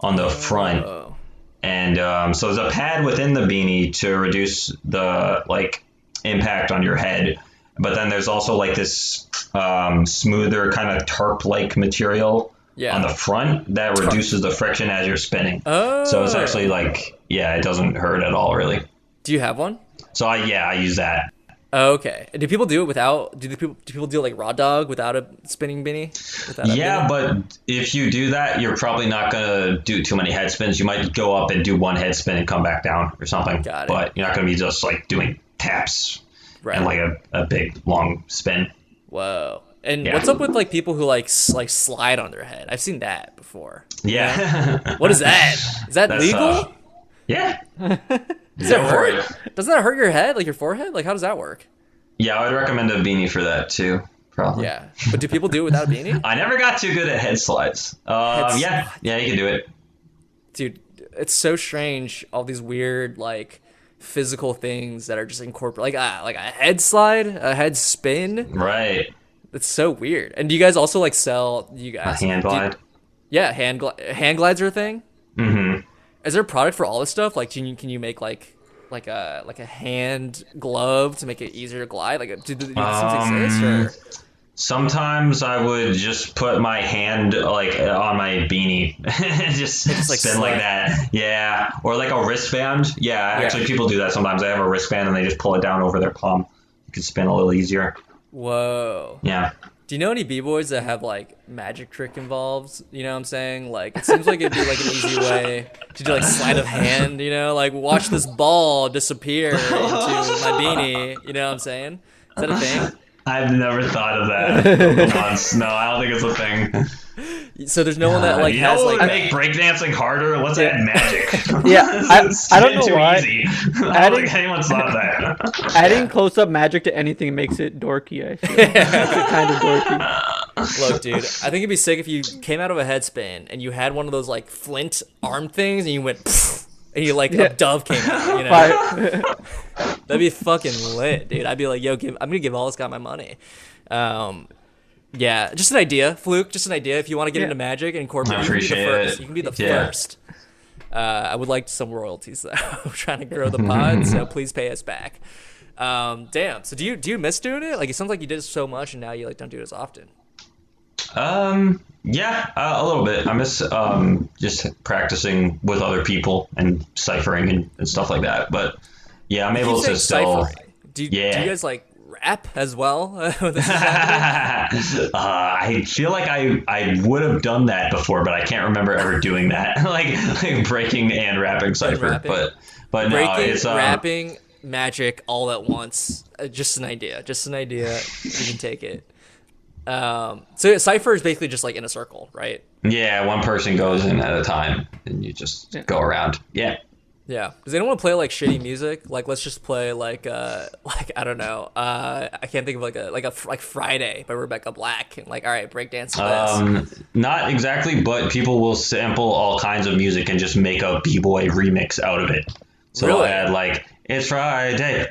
on the front, Oh. and um, so there's a pad within the beanie to reduce the like impact on your head. But then there's also like this um, smoother kind of tarp like material Yeah. on the front that reduces the friction as you're spinning. Oh. So it's actually like yeah, it doesn't hurt at all really. Do you have one? So I yeah I use that. Oh, okay. Do people do it without? Do the people do people do like raw dog without a spinning beanie? Without Yeah, but if you do that, you're probably not gonna do too many head spins. You might go up and do one head spin and come back down or something. Got it. But you're not gonna be just like doing taps right. and like a, a big long spin. Whoa. And Yeah. what's up with like people who like s- like slide on their head? I've seen that before. Yeah. What is that? Is that That's, legal? uh, yeah. does that hurt? Doesn't that hurt your head, like your forehead? Like how does that work? Yeah, I would recommend a beanie for that too. Probably. Yeah, but do people do it without a beanie? I never got too good at head slides. Um, Head yeah, slides. yeah, you can do it. Dude, it's so strange. All these weird like physical things that are just incorporated, like ah, like a head slide, a head spin. Right. It's so weird. And do you guys also like sell? You A guys hand do- glide. yeah, hand hand glides are a thing. Mm-hmm. Is there a product for all this stuff? Like, can you can you make like like a like a hand glove to make it easier to glide? Like, do, do these Um, things exist? Or Sometimes I would just put my hand like on my beanie, just, Just, like, spin like that. Yeah, or like a wristband. Yeah, actually, people do that sometimes. They have a wristband and they just pull it down over their palm. You can spin a little easier. whoa. Yeah. Do you know any b boys that have like magic trick involved? You know what I'm saying? Like, it seems like it'd be like an easy way to do like sleight of hand. You know, like watch this ball disappear into my beanie. You know what I'm saying? Is that a thing? I've never thought of that once. No, I don't think it's a thing. So there's no one that like you has know like would make breakdancing harder? Let's add magic. Yeah, I- I don't too know why. Easy. I don't think anyone's thought that. Adding close up magic to anything makes it dorky. I feel makes it kind of dorky. Look, dude, I think it'd be sick if you came out of a head spin and you had one of those like flint arm things and you went "Pfft," and you like a dove came out. You know, But that'd be fucking lit, dude. I'd be like, yo, give, I'm gonna give all this guy my money. Um, yeah, just an idea, fluke. Just an idea. If you want to get Yeah. into magic and incorporate, I you can be the first. it. You can be the Yeah. first. Uh, I would like some royalties though. I'm trying to grow the pod, so please pay us back. Um, damn. So do you do you miss doing it? Like it sounds like you did so much, and now you like don't do it as often. Um, yeah, uh, a little bit. I miss um, just practicing with other people and ciphering and, and stuff like that. But yeah, I'm able to still. Do you, Yeah. do you guys like rap as well? This is happening? uh, I feel like I I would have done that before, but I can't remember ever doing that, like like breaking and rapping cipher. rapping? But but no, Breaking, it's um, rapping, magic, all at once. Uh, just an idea. Just an idea. you can take it. Um, so cipher is basically just like in a circle, right? Yeah, one person goes in at a time, and you just go around. Yeah. Yeah. Does anyone want to play like shitty music? Like let's just play like uh like I don't know. Uh I can't think of like a like a like Friday by Rebecca Black. And like all right, breakdance to this. Um, not exactly, but people will sample all kinds of music and just make a b-boy remix out of it. So they'll Really? add like it's Friday.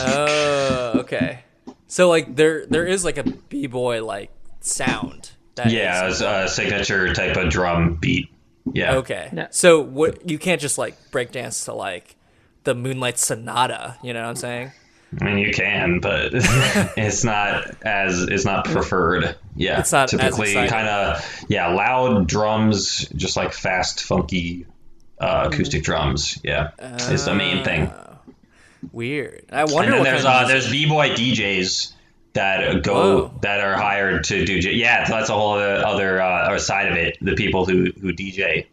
Oh, okay. So like there there is like a b boy like sound. That Yeah, is- it's a signature type of drum beat. Yeah. Okay. Yeah. So what you can't just like break dance to like the Moonlight Sonata, you know what I'm saying? I mean, you can, but it's not as it's not preferred. Yeah, It's not typically kind of yeah, loud drums, just like fast, funky uh, acoustic drums. Yeah, is the main thing. Weird. I And wonder then what there's uh, there's b boy DJs that go Whoa. that are hired to do. Yeah, so that's a whole other, other uh, other side of it. The people who who DJ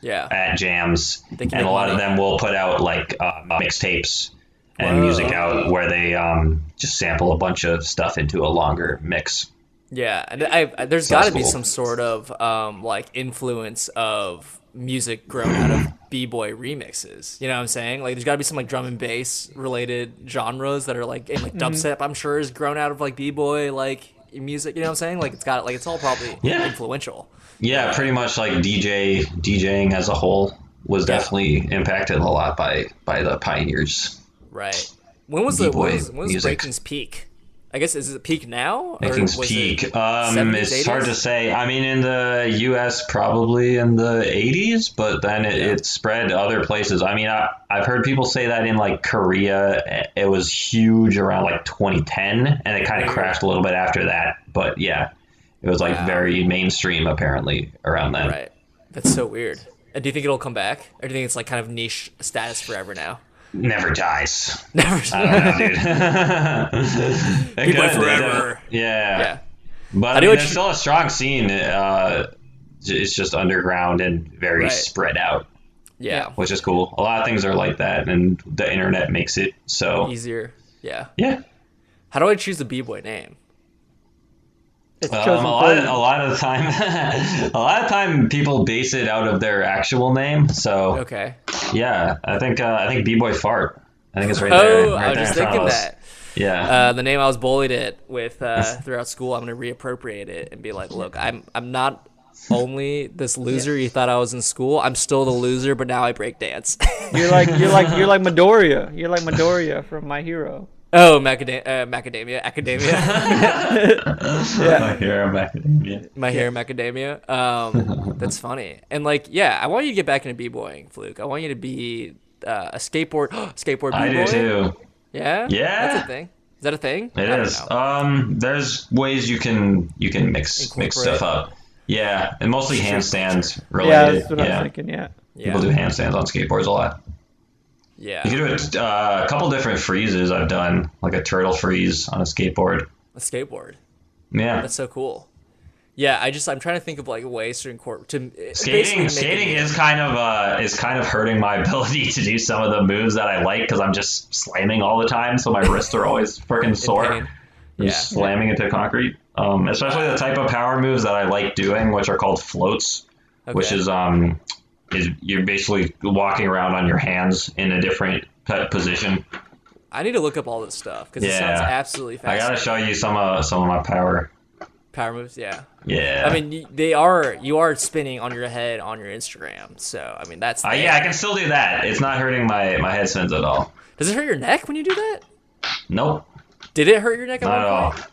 yeah. at jams, and a make lot of them will put out like uh, mixtapes and Whoa. music out where they um, just sample a bunch of stuff into a longer mix. Yeah, and I, I there's Sounds got to be some sort of um like influence of music grown out of b-boy remixes. You know what I'm saying? Like there's got to be some like drum and bass related genres that are like and like mm-hmm. dubstep I'm sure is grown out of like b-boy like music, you know what I'm saying? Like it's got like it's all probably Yeah. influential. Yeah, pretty much like DJ DJing as a whole was definitely impacted a lot by by the pioneers. Right. When was the when was, when was breaking's peak? I guess is it peak now? Breaking's was peak. it um, 70s, it's hard to say. I mean, in the U.S., probably in the '80s, but then it, Yeah. it spread to other places. I mean, I, I've heard people say that in like Korea, it was huge around like 2010, and it kind of crashed a little bit after that. But yeah, it was like Wow. very mainstream apparently around then. Right. That's so weird. And do you think it'll come back, or do you think it's like kind of niche status forever now? Never dies. Never. I don't know, dude. It B-boy forever. Yeah. yeah. But I I mean, what there's you- still a strong scene. Uh, it's just underground and very Right. spread out, Yeah. which is cool. A lot of things are like that, and the internet makes it so. Easier. Yeah. Yeah. How do I choose a b boy name? It's Um, chosen a lot, you. a lot of the time, a lot of time, people base it out of their actual name. So Okay. yeah, I think uh, I think B Boy Fart. I think it's right Oh, there. Right I was just thinking that. Yeah. Uh, the name I was bullied it with uh, throughout school, I'm gonna reappropriate it and be like, look, I'm I'm not only this loser you thought I was in school. I'm still the loser, but now I break dance. You're like you're like you're like Midoriya. You're like Midoriya from My Hero. Oh, macadam- uh, macadamia, academia, My hero macadamia. my hair macadamia. Um, that's funny. And like, yeah, I want you to get back into b-boying, Fluke. I want you to be uh, a skateboard skateboard b-boy. I do too. Yeah, Yeah. that's a thing. Is that a thing? It I is. Um, there's ways you can you can mix mix stuff up. Yeah, and mostly handstands Yeah, related. that's what Yeah, I'm thinking. Yeah. yeah, people do handstands on skateboards a lot. Yeah. You can do it, uh, a couple different freezes I've done, like a turtle freeze on a skateboard. a skateboard. Yeah, That's so cool. Yeah, I just I'm trying to think of like ways to incorporate to basically skating skating it- is kind of uh, is kind of hurting my ability to do some of the moves that I like because I'm just slamming all the time, so my wrists are always freaking sore. pain. Yeah. slamming into concrete. Um, especially the type of power moves that I like doing, which are called floats, which is um, is you're basically walking around on your hands in a different position. I need to look up all this stuff because it sounds absolutely fascinating. I gotta show you some of some of my power. Power moves, yeah. Yeah. I mean, they are you are spinning on your head on your Instagram, so I mean that's Uh, yeah, I can still do that. It's not hurting my my head spins at all. Does it hurt your neck when you do that? Nope, Did it hurt your neck at not at all. point?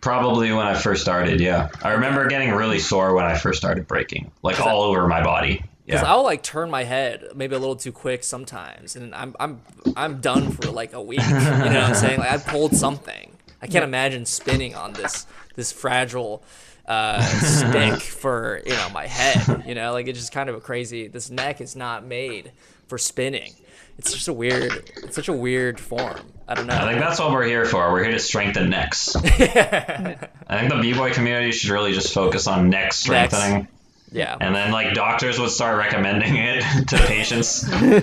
Probably when I first started. Yeah, I remember getting really sore when I first started breaking, like all over my body. Because Yeah. I'll like turn my head maybe a little too quick sometimes, and I'm I'm I'm done for like a week. You know what I'm saying? Like I pulled something. I can't imagine spinning on this this fragile uh, stick for you know my head. You know, like it's just kind of a crazy. This neck is not made for spinning. It's just a weird. It's such a weird form. I don't know. I think that's what we're here for. We're here to strengthen necks. I think the b-boy community should really just focus on neck strengthening. Yeah. And then like doctors would start recommending it to patients.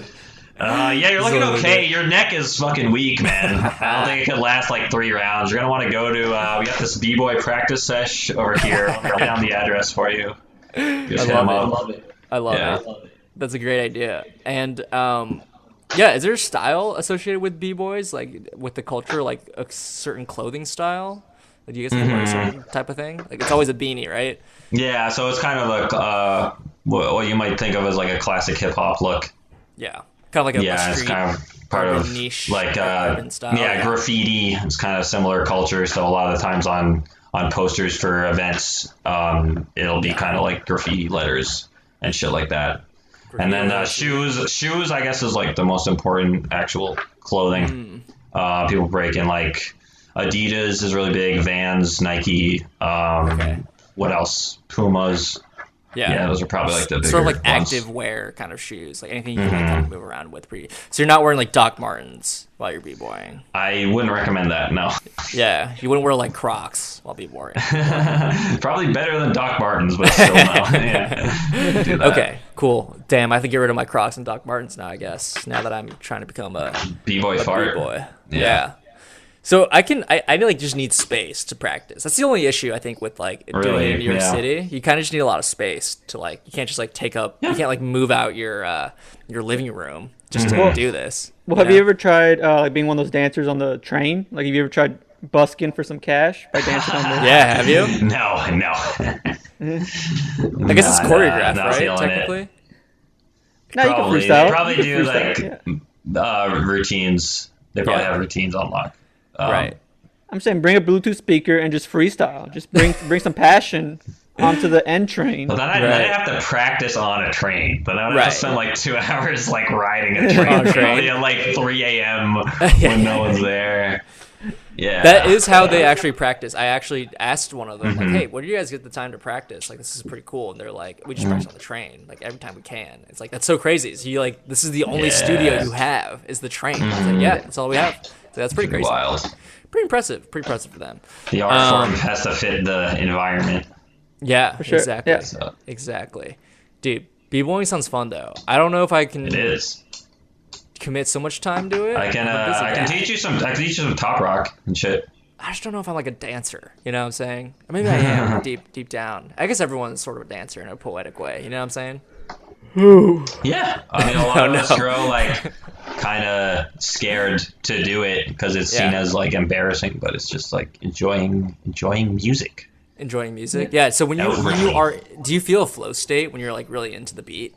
Uh, yeah, you're looking okay. good. Your neck is fucking weak, man. I don't think it could last like three rounds. You're gonna want to go to. Uh, we got this b-boy practice sesh over here. I'll write down the address for you. Just hit love 'em it. up. Love it. I love Yeah. it. That's a great idea. And um, yeah, is there a style associated with b boys, like with the culture, like a certain clothing style? Like, do you guys Mm-hmm. type of thing? Like it's always a beanie, right? Yeah, so it's kind of like uh, what you might think of as like a classic hip hop look. Yeah, kind of like a, yeah, it's kind of part of niche, like uh, yeah, yeah. graffiti. It's kind of similar culture. So a lot of the times on on posters for events, um, it'll be kind of like graffiti letters and shit like that. And then uh, shoes, shoes, I guess is like the most important actual clothing. Hmm. Uh, people break in like Adidas is really big, Vans, Nike. Um, Okay. What else? Pumas. yeah. Yeah, those are probably like the bigger sort of like ones. Mm-hmm. active wear kind of shoes, like anything you can like, kind of move around with. Pretty. So you're not wearing like Doc Martens while you're b-boying. I wouldn't recommend that. No. Yeah, you wouldn't wear like Crocs while b-boying. Probably better than Doc Martens, but still no. yeah. Okay, cool. Damn, I have to get rid of my Crocs and Doc Martens now. I guess now that I'm trying to become a B-boy fart. boy. Yeah. Yeah. So I can I, I like just need space to practice. That's the only issue I think with like doing it in New York Yeah. City. You kind of just need a lot of space to like you can't just like take up you can't like move out your uh your living room just Mm-hmm. to do this. Well, have know? you ever tried uh, like being one of those dancers on the train? Like, have you ever tried busking for some cash by dancing on the? Yeah, have you? No, no. I guess it's Nah, choreographed, not right? feeling it. Technically. No, you can Probably. freestyle. They probably do can like yeah. uh, routines. They probably Yeah. have routines on lock. Um, right. I'm saying bring a Bluetooth speaker and just freestyle. Just bring bring some passion onto the end train. But then I, then I have to practice on a train. But then I have Right. to spend like two hours like riding a train, a train. at like 3 a.m. when no one's there. Yeah, That is how they actually practice. I actually asked one of them, Mm-hmm. like, "Hey, where do you guys get the time to practice? Like, this is pretty cool." And they're like, "We just Mm. practice on the train, like every time we can." It's like that's so crazy. So you like, this is the only studio you have is the train. I was like, "Yeah, that's all we have." So that's pretty crazy. wild. Pretty impressive. Pretty impressive for them. The art Um, form has to fit the environment. Yeah, sure. exactly. Yeah. So Exactly. Dude, b-boying sounds fun though. I don't know if I can it is. commit so much time to it. I can I'm uh, I can guy. teach you some. I can teach you some top rock and shit. I just don't know if I'm like a dancer. You know what I'm saying? Or maybe I am deep deep down. I guess everyone's sort of a dancer in a poetic way. You know what I'm saying? Yeah, I mean a lot of no. us grow like kind of scared to do it because it's seen Yeah. as like embarrassing, but it's just like enjoying enjoying music. Enjoying music. Yeah. So when you when you are, do you feel a flow state when you're like really into the beat?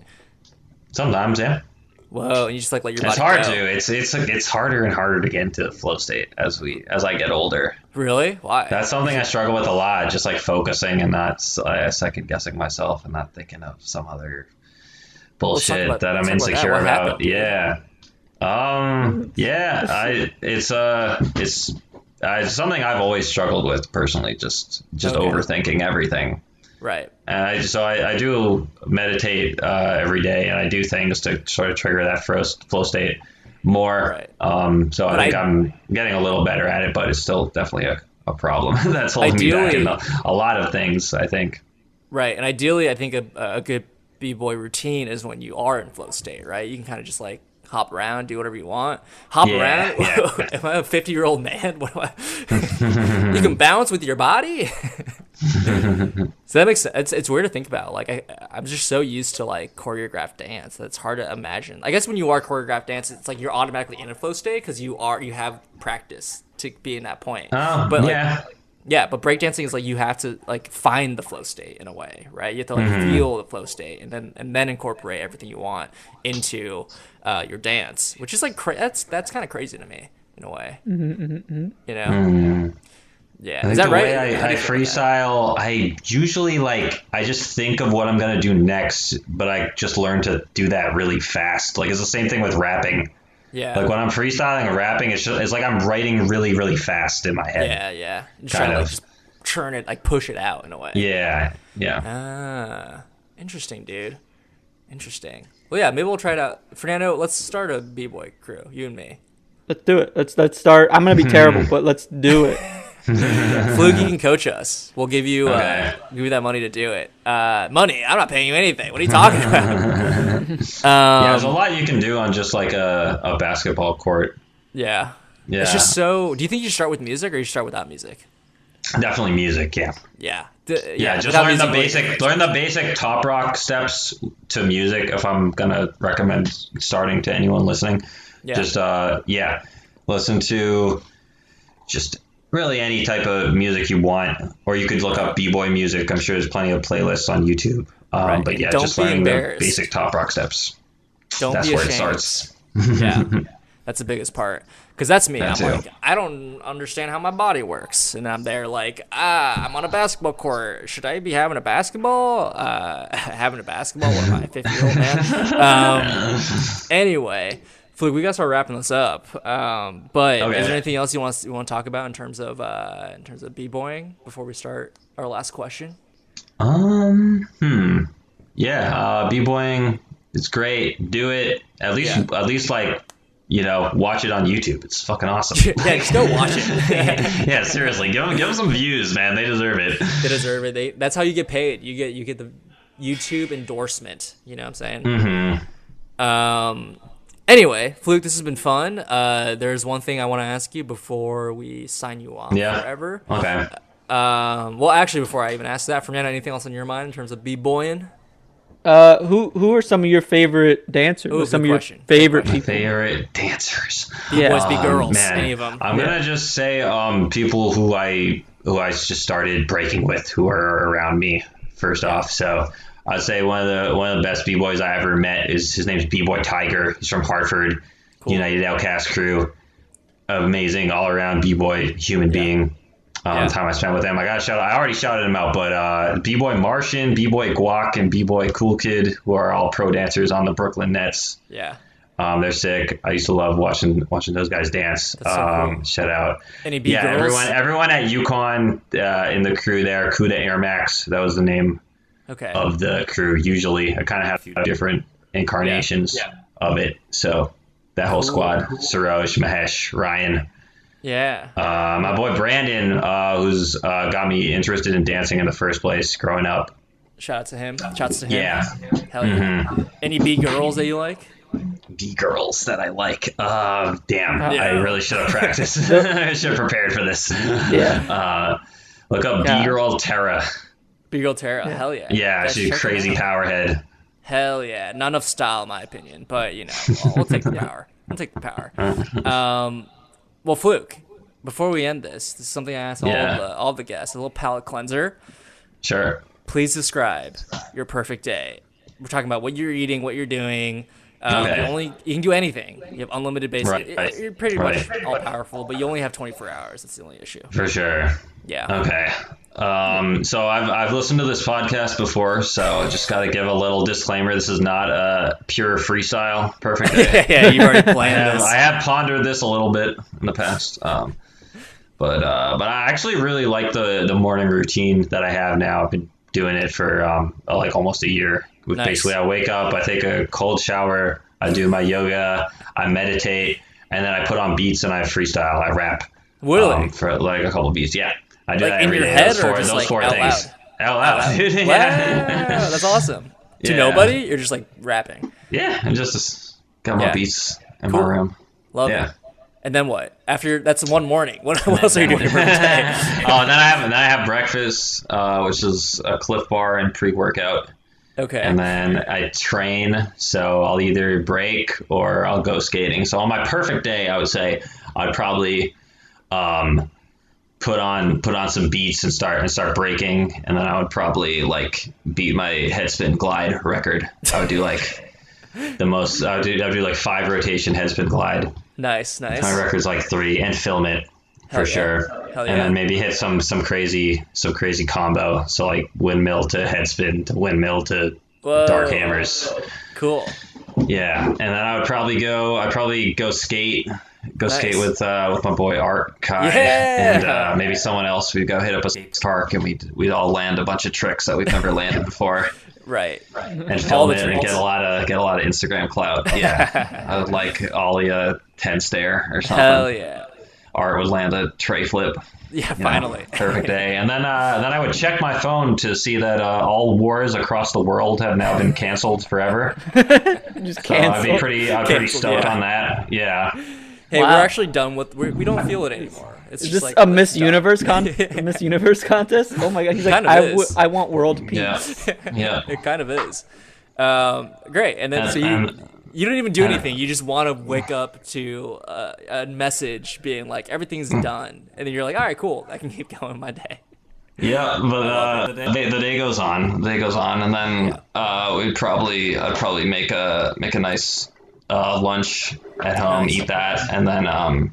Sometimes, yeah. Whoa, and you just like let your It's body hard go. to. It's it's it's harder and harder to get into the flow state as we as I get older. Really? Why? That's something I struggle with a lot. Just like focusing and not uh, second guessing myself and not thinking of some other bullshit that I'm let's about insecure about. Yeah. Um. Yeah. I. It's uh. It's. Uh, it's something I've always struggled with personally. Just just Okay. overthinking everything. right. And I, so I, I do meditate uh, every day, and I do things to sort of trigger that flow, flow state more. Right. Um, so But I think I- am getting a little better at it, but it's still definitely a, a problem that's holding me back in a, a lot of things. I think. Right. And ideally, I think a, a good b-boy routine is when you are in flow state, right? You can kind of just like hop around, do whatever you want. Hop Yeah, around. yeah. Am I a 50 year old man? What am I? you can bounce with your body. so that makes sense. It's, it's weird to think about. Like I, I'm just so used to like choreographed dance that it's hard to imagine. I guess when you are choreographed dance, it's like you're automatically in a flow state because you are you have practice to be in that point. Oh, but like, yeah. Yeah, but breakdancing is like you have to like find the flow state in a way, right? You have to like feel the flow state and then and then incorporate everything you want into uh, your dance, which is like cra- that's that's kind of crazy to me in a way. Mm-hmm, You know? Yeah, I is that the right? way I, I you feel about that? freestyle, I usually like I just think of what I'm gonna do next, but I just learn to do that really fast. Like it's the same thing with rapping. Yeah, Like when I'm freestyling and rapping, it's just it's like I'm writing really really fast in my head. yeah, yeah. Just Kind trying to like churn it, like push it out in a way. Yeah, yeah. Ah, interesting, dude. Interesting. Well, yeah, maybe we'll try it out. Fernando, let's start a b-boy crew, you and me. Let's do it. Let's let's start. I'm gonna be terrible, but let's do it. Fluke, you can coach us. We'll give you uh, give you that money to do it. Uh, money? I'm not paying you anything. What are you talking about? yeah, there's a um, lot you can do on just like a, a basketball court. yeah. Yeah, It's just so. Do you think you start with music or you start without music? definitely music. Yeah, Yeah. D- yeah. just without learn the basic learn the basic top rock steps to music. If I'm gonna recommend starting to anyone listening, Yeah. just uh, yeah, listen to just really any type of music you want, or you could look up b-boy music. I'm sure there's plenty of playlists on YouTube. Um, Right. But yeah, Don't just learning the basic top rock steps. Don't That's be where it starts. yeah. That's the biggest part. Because that's me. That I'm too. like, I don't understand how my body works. And I'm there like, ah, I'm on a basketball court. Should I be having a basketball? Uh, having a basketball? What am I, a 50 year old man? Um, anyway, Fluke, we got to start wrapping this up. Um, but Okay. is there anything else you want, you want to talk about in terms of uh, in terms of b-boying before we start our last question? Um, hmm. Yeah, uh, b-boying, it's great. Do it. At least, Yeah. at least like, you know, watch it on YouTube. It's fucking awesome. yeah, just go watch it. yeah, seriously, give them, give them some views, man. They deserve it. they deserve it. They, that's how you get paid. You get you get the YouTube endorsement. You know what I'm saying? Mm-hmm. Um, Anyway, Fluke, this has been fun. Uh, there's one thing I want to ask you before we sign you off Yeah. forever. Okay. Um, well, actually, before I even ask that, Fernando, anything else on your mind in terms of b-boying? Uh, who who are some of your favorite dancers? Ooh, some of your question. Good favorite people? Favorite dancers. Yeah. Boys, be girls, Man, any of them. I'm Yeah. gonna just say um, people who I who I just started breaking with, who are around me. First off, so I'd say one of the one of the best b boys I ever met is his name's B Boy Tiger. He's from Hartford, United Outcast Crew. Amazing all around b boy human being. Um, Yeah. Time I spent with him, I got shout. I already shouted him out, but uh, b boy Martian, b boy Guac, and b boy Cool Kid, who are all pro dancers on the Brooklyn Nets. Yeah. Um, they're sick. I used to love watching watching those guys dance. So um, cool. Shout out. Any B yeah, girls? everyone everyone at UConn uh, in the crew there, Kuda Air Max. That was the name Okay. of the crew. Usually, I kind of have a few different incarnations Yeah. of it. So that whole Cool. squad: Saroj, Mahesh, Ryan. Yeah. Uh, my boy Brandon, uh, who's uh, got me interested in dancing in the first place growing up. Shout out to him. Shouts to him. Yeah, Hell yeah. Mm-hmm. Any B girls that you like? B girls that I like. Uh, damn, Yeah. I really should have practiced. I should have prepared for this. Yeah. Uh, look up Yeah. B girl Terra. B girl Tara. Hell yeah. Yeah, Guys, she's a crazy powerhead. Hell yeah. None of style, in my opinion. But, you know, we'll, we'll take the power. We'll take the power. Um, well, Fluke, before we end this, this is something I ask all, Yeah. of the, all the guests, a little palate cleanser. Sure. Please describe your perfect day. We're talking about what you're eating, what you're doing. Um, Okay. You only you can do anything. You have unlimited basic. Right. You're pretty Right. much all powerful, but you only have 24 hours. That's the only issue. For sure. Yeah. Okay. Um, so I've, I've listened to this podcast before, so I just got to give a little disclaimer. This is not a pure freestyle perfect yeah, you've already I planned have, this. I have pondered this a little bit in the past. Um, but uh, but I actually really like the, the morning routine that I have now. I've been doing it for um, like almost a year. Nice. Basically, I wake up, I take a cold shower, I do my yoga, I meditate, and then I put on beats and I freestyle. I rap Really? um, for like a couple beats. Yeah, I do Like that every head those four, those like, four out things. loud? Out loud, dude. wow, yeah. that's awesome. To Yeah. nobody, you're just like rapping. yeah, and just, got my Yeah. beats in Cool. my room. Love Yeah. it. And then what? After that's one morning. What, what else are you doing day? oh, and then I have then I have breakfast, uh, which is a Clif Bar and pre-workout, Okay. and then I train. So I'll either break or I'll go skating. So on my perfect day, I would say I'd probably um, put on put on some beats and start and start breaking, and then I would probably like beat my headspin glide record. I would do like the most. I would do I would do like five rotation headspin glide. nice, nice. My record's like three, and film it for yeah. sure. Hell And then maybe hit some some crazy some crazy combo. So like windmill to headspin to windmill to Whoa. dark hammers. Cool. Yeah, and then I would probably go. I'd probably go skate. Go Nice. skate with uh, with my boy Art Kai Yeah. and uh, maybe someone else. We'd go hit up a skate park and we'd we'd all land a bunch of tricks that we've never landed before Right. and All film it and get a lot of get a lot of Instagram clout. Yeah, I would like ollie a ten stair or something. Hell yeah. Art would land a tray flip. Yeah, you know, finally. perfect day. And then uh, then I would check my phone to see that uh, all wars across the world have now been canceled forever. Just So I'd be pretty I'd be pretty stoked yeah. on that. Yeah. Hey, Wow. we're actually done with. We're, we don't feel it anymore. It's Is just this like a Miss. Universe con? a Miss Universe contest? Oh my god! He's like, Kind of I, is. w- I want world peace. Yeah. Yeah. It kind of is. Um, great. And then And- so you and- you don't even do anything. You just want to wake up to uh, a message being like everything's Hmm. done, and then you're like, all right, cool. I can keep going my day. Yeah, but uh, the, day, the day goes on. The day goes on, and then uh, we'd probably I'd probably make a make a nice uh, lunch at home, Nice. eat that, and then um,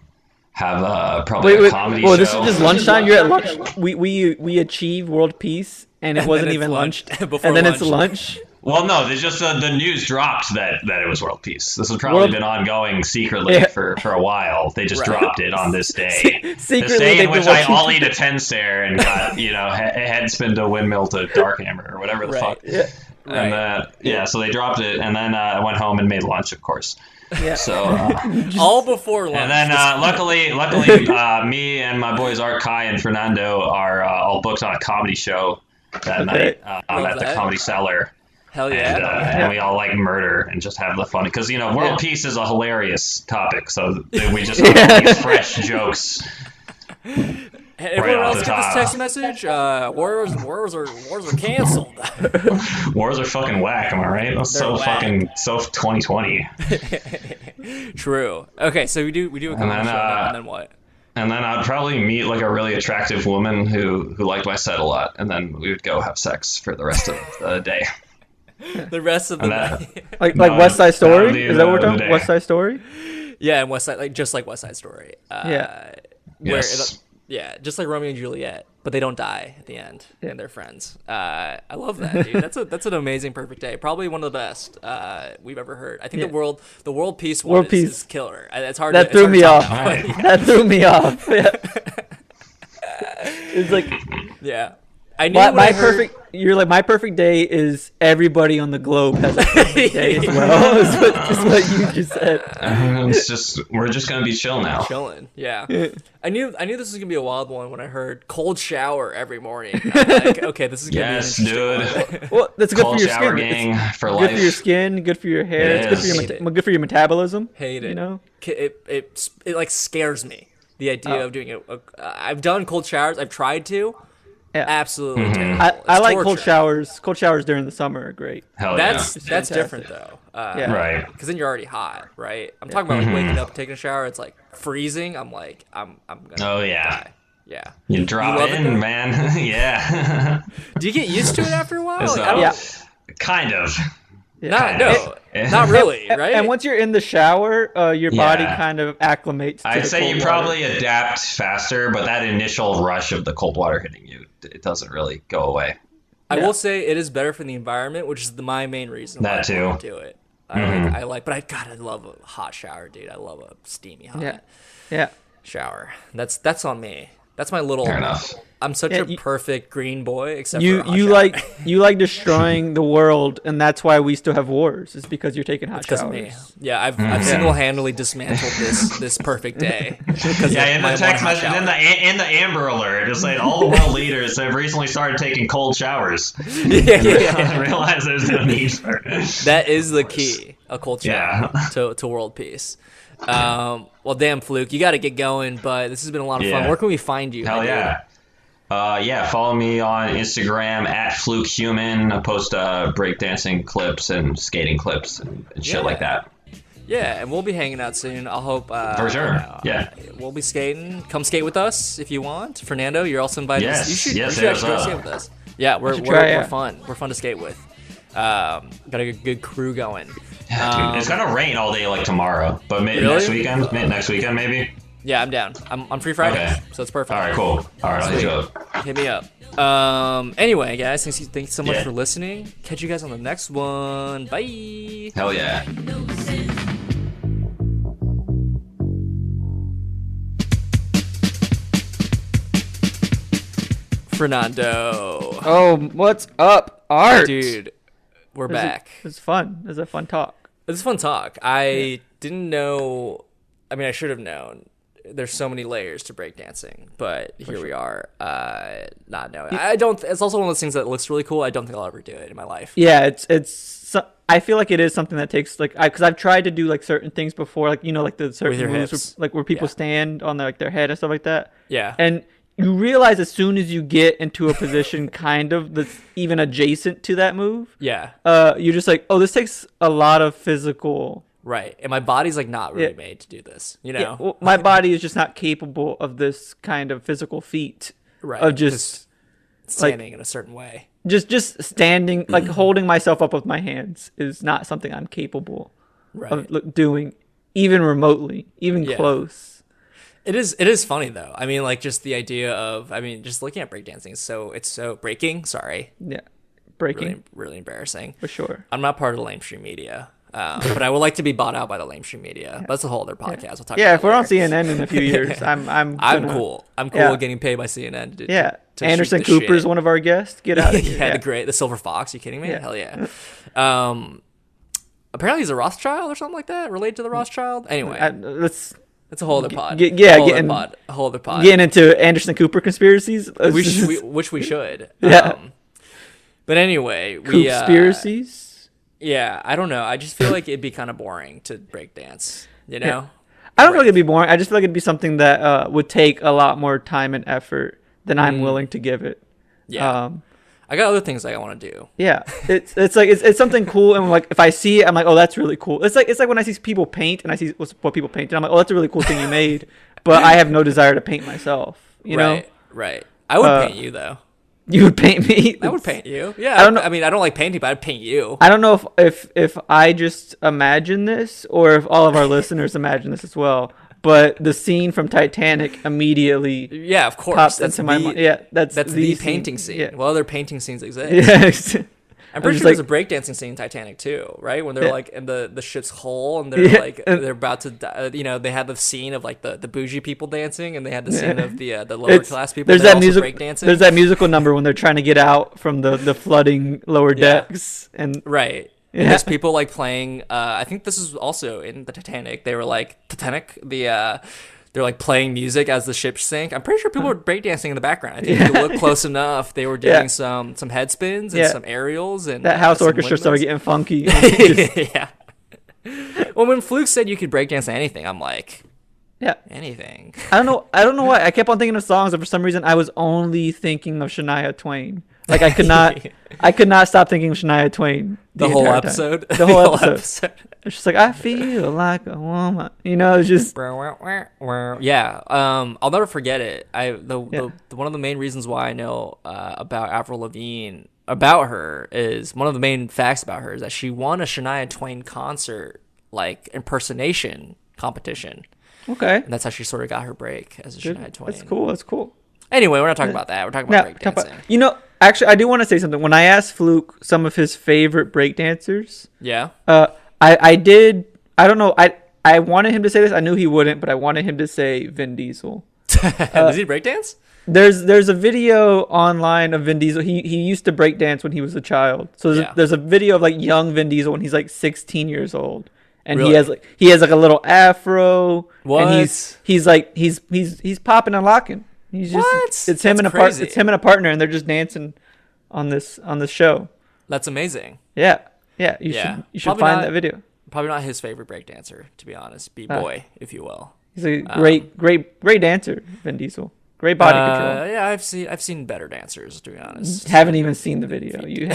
have uh, probably Wait, a wait. comedy Well, show. this is just lunchtime. You're at lunch. We we we achieve world peace, and it wasn't even lunch. lunch. Before and then it's lunch. Lunch. Well, no, there's just uh, the news dropped that, that it was world peace. This has probably World- been ongoing secretly Yeah. for, for a while. They just Right. dropped it on this day. Secretly, this day in which I watching- ollied a ten stair and got you know he- head spin to windmill to dark hammer or whatever the Right. fuck. Yeah. And uh, yeah, so they dropped it, and then uh, I went home and made lunch, of course. Yeah. So uh, All before lunch. and then uh, luckily, luckily, uh, me and my boys Art Kai and Fernando are uh, all booked on a comedy show that night uh, Love at the. Comedy Cellar. Hell yeah. And, uh, and we all like murder and just have the fun because you know world peace is a hilarious topic, so we just have all these fresh jokes. Hey, everyone off else get this text message? Uh, wars, wars are wars are canceled. Wars are fucking whack, am I right? That's so whack. fucking so 2020. True. Okay, so we do we do a And then, show uh, and then what? And then I'd probably meet like a really attractive woman who who liked my set a lot, and then we would go have sex for the rest of the day. The rest of the that- night. Like like No, West Side Story? Is that what we're talking? West Side Story? yeah, and West Side, like just like West Side Story. Uh, Yeah. Where Yes. it, yeah, just like Romeo and Juliet, but they don't die at the end, and they're friends. Uh, I love that, dude. That's a that's an amazing perfect day. Probably one of the best uh, we've ever heard. I think Yeah. the world the world peace World is, peace. is killer. It's hard. That to, threw hard me off. that one. that threw me off. Yeah. it's like Yeah. I knew my, when my I heard- perfect. You're like my perfect day is everybody on the globe has a perfect day as well. is, what, is what you just said. Uh, it's just we're just gonna be chill now. chilling. Yeah. I knew I knew this was gonna be a wild one when I heard cold shower every morning. I'm like, okay, this is gonna Yes, be dude. Well, that's good Cold for your shower skin. gang It's for good life. for your skin. Good for your hair. It it's good for your is. meta- good for your metabolism. Hate it. You know. K- It it it like scares me. The idea Oh. of doing it. I've done cold showers. I've tried to. Yeah. Absolutely terrible. I, I It's like cold showers. Cold showers during the summer are great. Hell That's yeah. that's different though. Uh, Yeah. Right. Because then you're already hot, right? I'm talking about like waking up, taking a shower. It's like freezing. I'm like, I'm I'm gonna. Oh yeah. die. Yeah. You drop love it, in, man. yeah. Do you get used to it after a while? Like, don't, Yeah. Kind of. Not, no, of. not really, right? And once you're in the shower, uh, your body kind of acclimates. To I'd the say cold you water. probably adapt faster, but that initial rush of the cold water hitting you, it doesn't really go away. I Yeah. will say it is better for the environment, which is the, my main reason That I too. Mm-hmm. wanna do it. I like, I like, but I gotta love a hot shower, dude. I love a steamy hot Yeah. Yeah. shower. That's that's on me. That's my little. Fair enough. I'm such Yeah, a you- perfect green boy, except You for a you shower. like you like destroying the world, and that's why we still have wars. It's because you're taking hot because showers. of me. Yeah, I've, hmm. I've single-handedly dismantled this this perfect day. Yeah, of in the text message, in the in the Amber Alert, it's like all the world leaders have recently started taking cold showers. yeah, yeah, yeah. I realize there's no need for. That is the key, a cold shower Yeah. to, to world peace. Um, well, damn, Fluke, you got to get going, but this has been a lot of fun. Where can we find you? Hell yeah. Uh, yeah, follow me on Instagram at FlukeHuman. I post uh, breakdancing clips and skating clips and, and shit Yeah. like that. Yeah, and we'll be hanging out soon. I'll hope. Uh, For sure. you know, Yeah. We'll be skating. Come skate with us if you want. Fernando, you're also invited. Yes, You should, yes, you should actually go uh, skate with us. Yeah, we're, should we're, try, we're yeah. fun. We're fun to skate with. Um, got a good, good crew going. Yeah, dude, Um, it's gonna rain all day like tomorrow, but maybe Really? next weekend, may- next weekend maybe. Yeah, I'm down. I'm on free Friday, Okay. so it's perfect. All right, cool. All right, I'll hit you up. Hit me up. Um. Anyway, guys, thanks. Thanks so much Yeah. for listening. Catch you guys on the next one. Bye. Hell yeah. Fernando, Oh, what's up, Art? dude, we're is- back. It's fun. It's a fun talk. It's a fun talk. I didn't know. I mean, I should have known. There's so many layers to breakdancing, but here we are, uh, not knowing. I don't. It's also one of those things that looks really cool. I don't think I'll ever do it in my life. Yeah, it's it's. so- I feel like it is something that takes like I because I've tried to do like certain things before, like you know, like the certain moves, where- like where people Yeah. stand on their, like their head and stuff like that. Yeah. And you realize as soon as you get into a position kind of that's even adjacent to that move, Yeah. uh, you're just like, oh, this takes a lot of physical. Right. And my body's like not really Yeah. made to do this. You know. Yeah, well, my body is just not capable of this kind of physical feat right. of just standing in a certain way. just just standing like holding myself up with my hands is not something I'm capable Right. of doing even remotely, even Yeah. close. It is it is funny though. I mean like just the idea of I mean just looking at breakdancing is so it's so breaking, sorry. Yeah, breaking Really really embarrassing. for sure. I'm not part of the lamestream media. Um, but I would like to be bought out by the lamestream media. That's a whole other podcast. We'll talk Yeah, if we're on. CNN in a few years, I'm I'm I'm cool. I'm cool Yeah. getting paid by CNN to Yeah, to Anderson Cooper is one of our guests. Get out of here. yeah, yeah. the great the silver fox. You kidding me? Yeah. Hell yeah. Um, apparently he's a Rothschild or something like that, related to the Rothschild. Anyway, I- let's it's a whole other pod. get- yeah, a whole other getting- pod. A whole other pod. get into Anderson Cooper conspiracies. We should, we, which we should. Yeah. Um, But anyway, we uh, Conspiracies. yeah, I don't know. I just feel like it'd be kind of boring to break dance. You know? I don't feel like it'd be boring. I just feel like it'd be something that uh, would take a lot more time and effort than I'm willing to give it. Mm. Yeah. Um, I got other things I want to do. yeah, it's it's like it's, it's something cool, and like if I see it, I'm like, oh, that's really cool. It's like it's like when I see people paint, and I see what people paint, and I'm like, oh, that's a really cool thing you made, but I have no desire to paint myself. You know, right. Right. I would Uh, paint you though. you would paint me. I would paint you. Yeah. I don't know- I mean, I don't like painting, but I'd paint you. I don't know if if if I just imagine this or if all of our listeners imagine this as well. But the scene from Titanic immediately yeah, of course. pops That's into my mind. Yeah, that's That's the, scene. painting scene. Yeah. Well, other painting scenes exist. Yeah. I'm pretty just sure there's a breakdancing scene in Titanic too, right? When they're Yeah. like in the, the ship's hull and they're Yeah, like they're about to, die, uh, you know, they had the scene of like the, the bougie people dancing, and they had the scene Yeah. of the uh, the lower It's- class people. There's that that music. breakdancing. There's that musical number when they're trying to get out from the the flooding lower decks, and Right. Yeah. There's people like playing. Uh, I think this is also in the Titanic. They were like Titanic. The uh, they're like playing music as the ship sank. I'm pretty sure people were breakdancing in the background. I think if you look close enough, they were doing Yeah. some some head spins and Yeah. some aerials and that uh, house some orchestra started getting funky. yeah. Well, when Fluke said you could breakdance anything, I'm like yeah, anything. I don't know. I don't know why. I kept on thinking of songs, and for some reason, I was only thinking of Shania Twain. Like I could not. I could not stop thinking of Shania Twain. The, whole entire time. episode. The whole episode. It's just like I feel like a woman. You know, it's just yeah um i'll never forget it i the, Yeah. the one of the main reasons why i know uh, about avril lavigne about her is one of the main facts about her is that she won a shania twain concert like impersonation competition okay. and that's how she sort of got her break as a Good. shania twain That's cool. That's cool. anyway we're not talking about that we're talking about about- breakdancing you know, actually, I do want to say something. When I asked Fluke some of his favorite breakdancers, yeah uh, I I did. I don't know. I I wanted him to say this. I knew he wouldn't, but I wanted him to say Vin Diesel. does he breakdance There's there's a video online of Vin Diesel. He he used to break dance when he was a child. So there's, Yeah. there's a video of like young Vin Diesel when he's like 16 years old, and Really? he has like he has like a little afro. And he's he's like he's he's he's popping and locking. He's just What? it's him That's and a crazy. it's him and a partner, and they're just dancing on this on this show. that's amazing Yeah, yeah. You Yeah. should you should Probably find not- that video. probably not his favorite breakdancer to be honest b-boy if you will He's a great great great dancer, Vin Diesel. Great body Uh, control. yeah i've seen i've seen better dancers to be honest Haven't even seen the video. You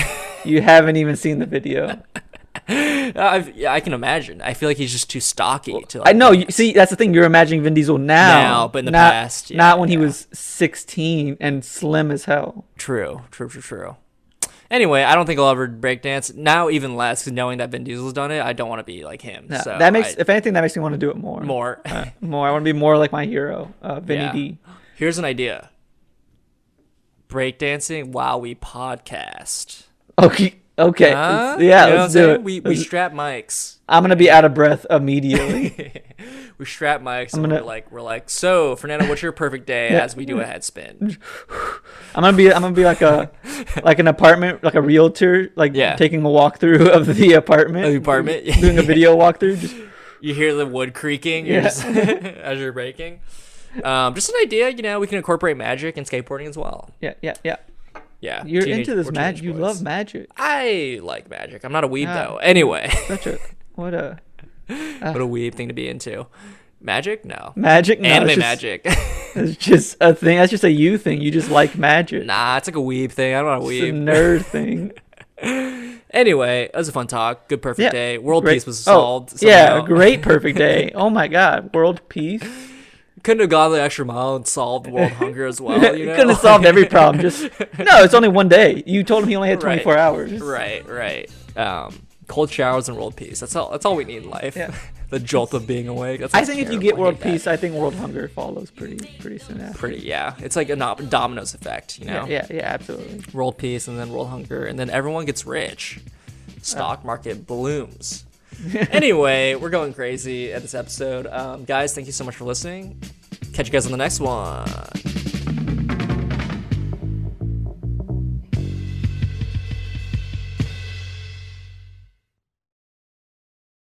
you haven't even seen the video. I've, yeah, I can imagine. I feel like he's just too stocky to. I know. You, see, that's the thing. You're imagining Vin Diesel now, Now, but in the not, past, yeah, not when he was 16 and slim as hell. True, true, true, true. Anyway, I don't think I'll ever breakdance. Now, even less, because knowing that Vin Diesel's done it, I don't want to be like him. Yeah, so that makes, I- if anything, that makes me want to do it more. more. Uh, more. I want to be more like my hero, uh, Vinny Yeah. D. Here's an idea: breakdancing while we podcast. Okay. Okay. Huh? yeah. You know let's do it. We we strap mics. I'm gonna be out of breath immediately. We strap mics. I'm gonna- we're like, we're like, so Fernando, what's your perfect day? Yeah. As we do a head spin. I'm gonna be. I'm gonna be like a, like an apartment, like a realtor, like Yeah. taking a walkthrough of the apartment. Of the apartment? Doing a video walkthrough. Just You hear the wood creaking Yeah. just, as you're breaking. Um, just an idea, you know, we can incorporate magic and skateboarding as well. yeah, yeah, yeah. Yeah, You're into this magic. You boys. love magic. I like magic. I'm not a weeb Ah. though. Anyway, Such a what a what a weeb thing to be into. Magic? No. magic. No, Anime it's just, magic. It's just a thing. That's just a you thing. You just like magic. nah, it's like a weeb thing. I don't a weeb. nerd thing. Anyway, it was a fun talk. Good perfect Yeah. day. World Great- peace was oh, solved. yeah, somehow. a great perfect day. Oh my god, world peace. Couldn't have gone the extra mile and solved world hunger as well. You know? couldn't have solved every problem. Just no, it's only one day. You told him he only had Right. 24 hours. Right, right. Um, cold showers and world peace. That's all. That's all we need in life. Yeah. the jolt of being awake. That's I think if you get world peace. peace, I think world hunger follows pretty pretty soon after. pretty yeah it's like a no- dominoes effect you know Yeah, yeah, yeah, absolutely. world peace and then world hunger and then everyone gets rich stock market blooms anyway, we're going crazy at this episode. Um, guys, thank you so much for listening. Catch you guys on the next one.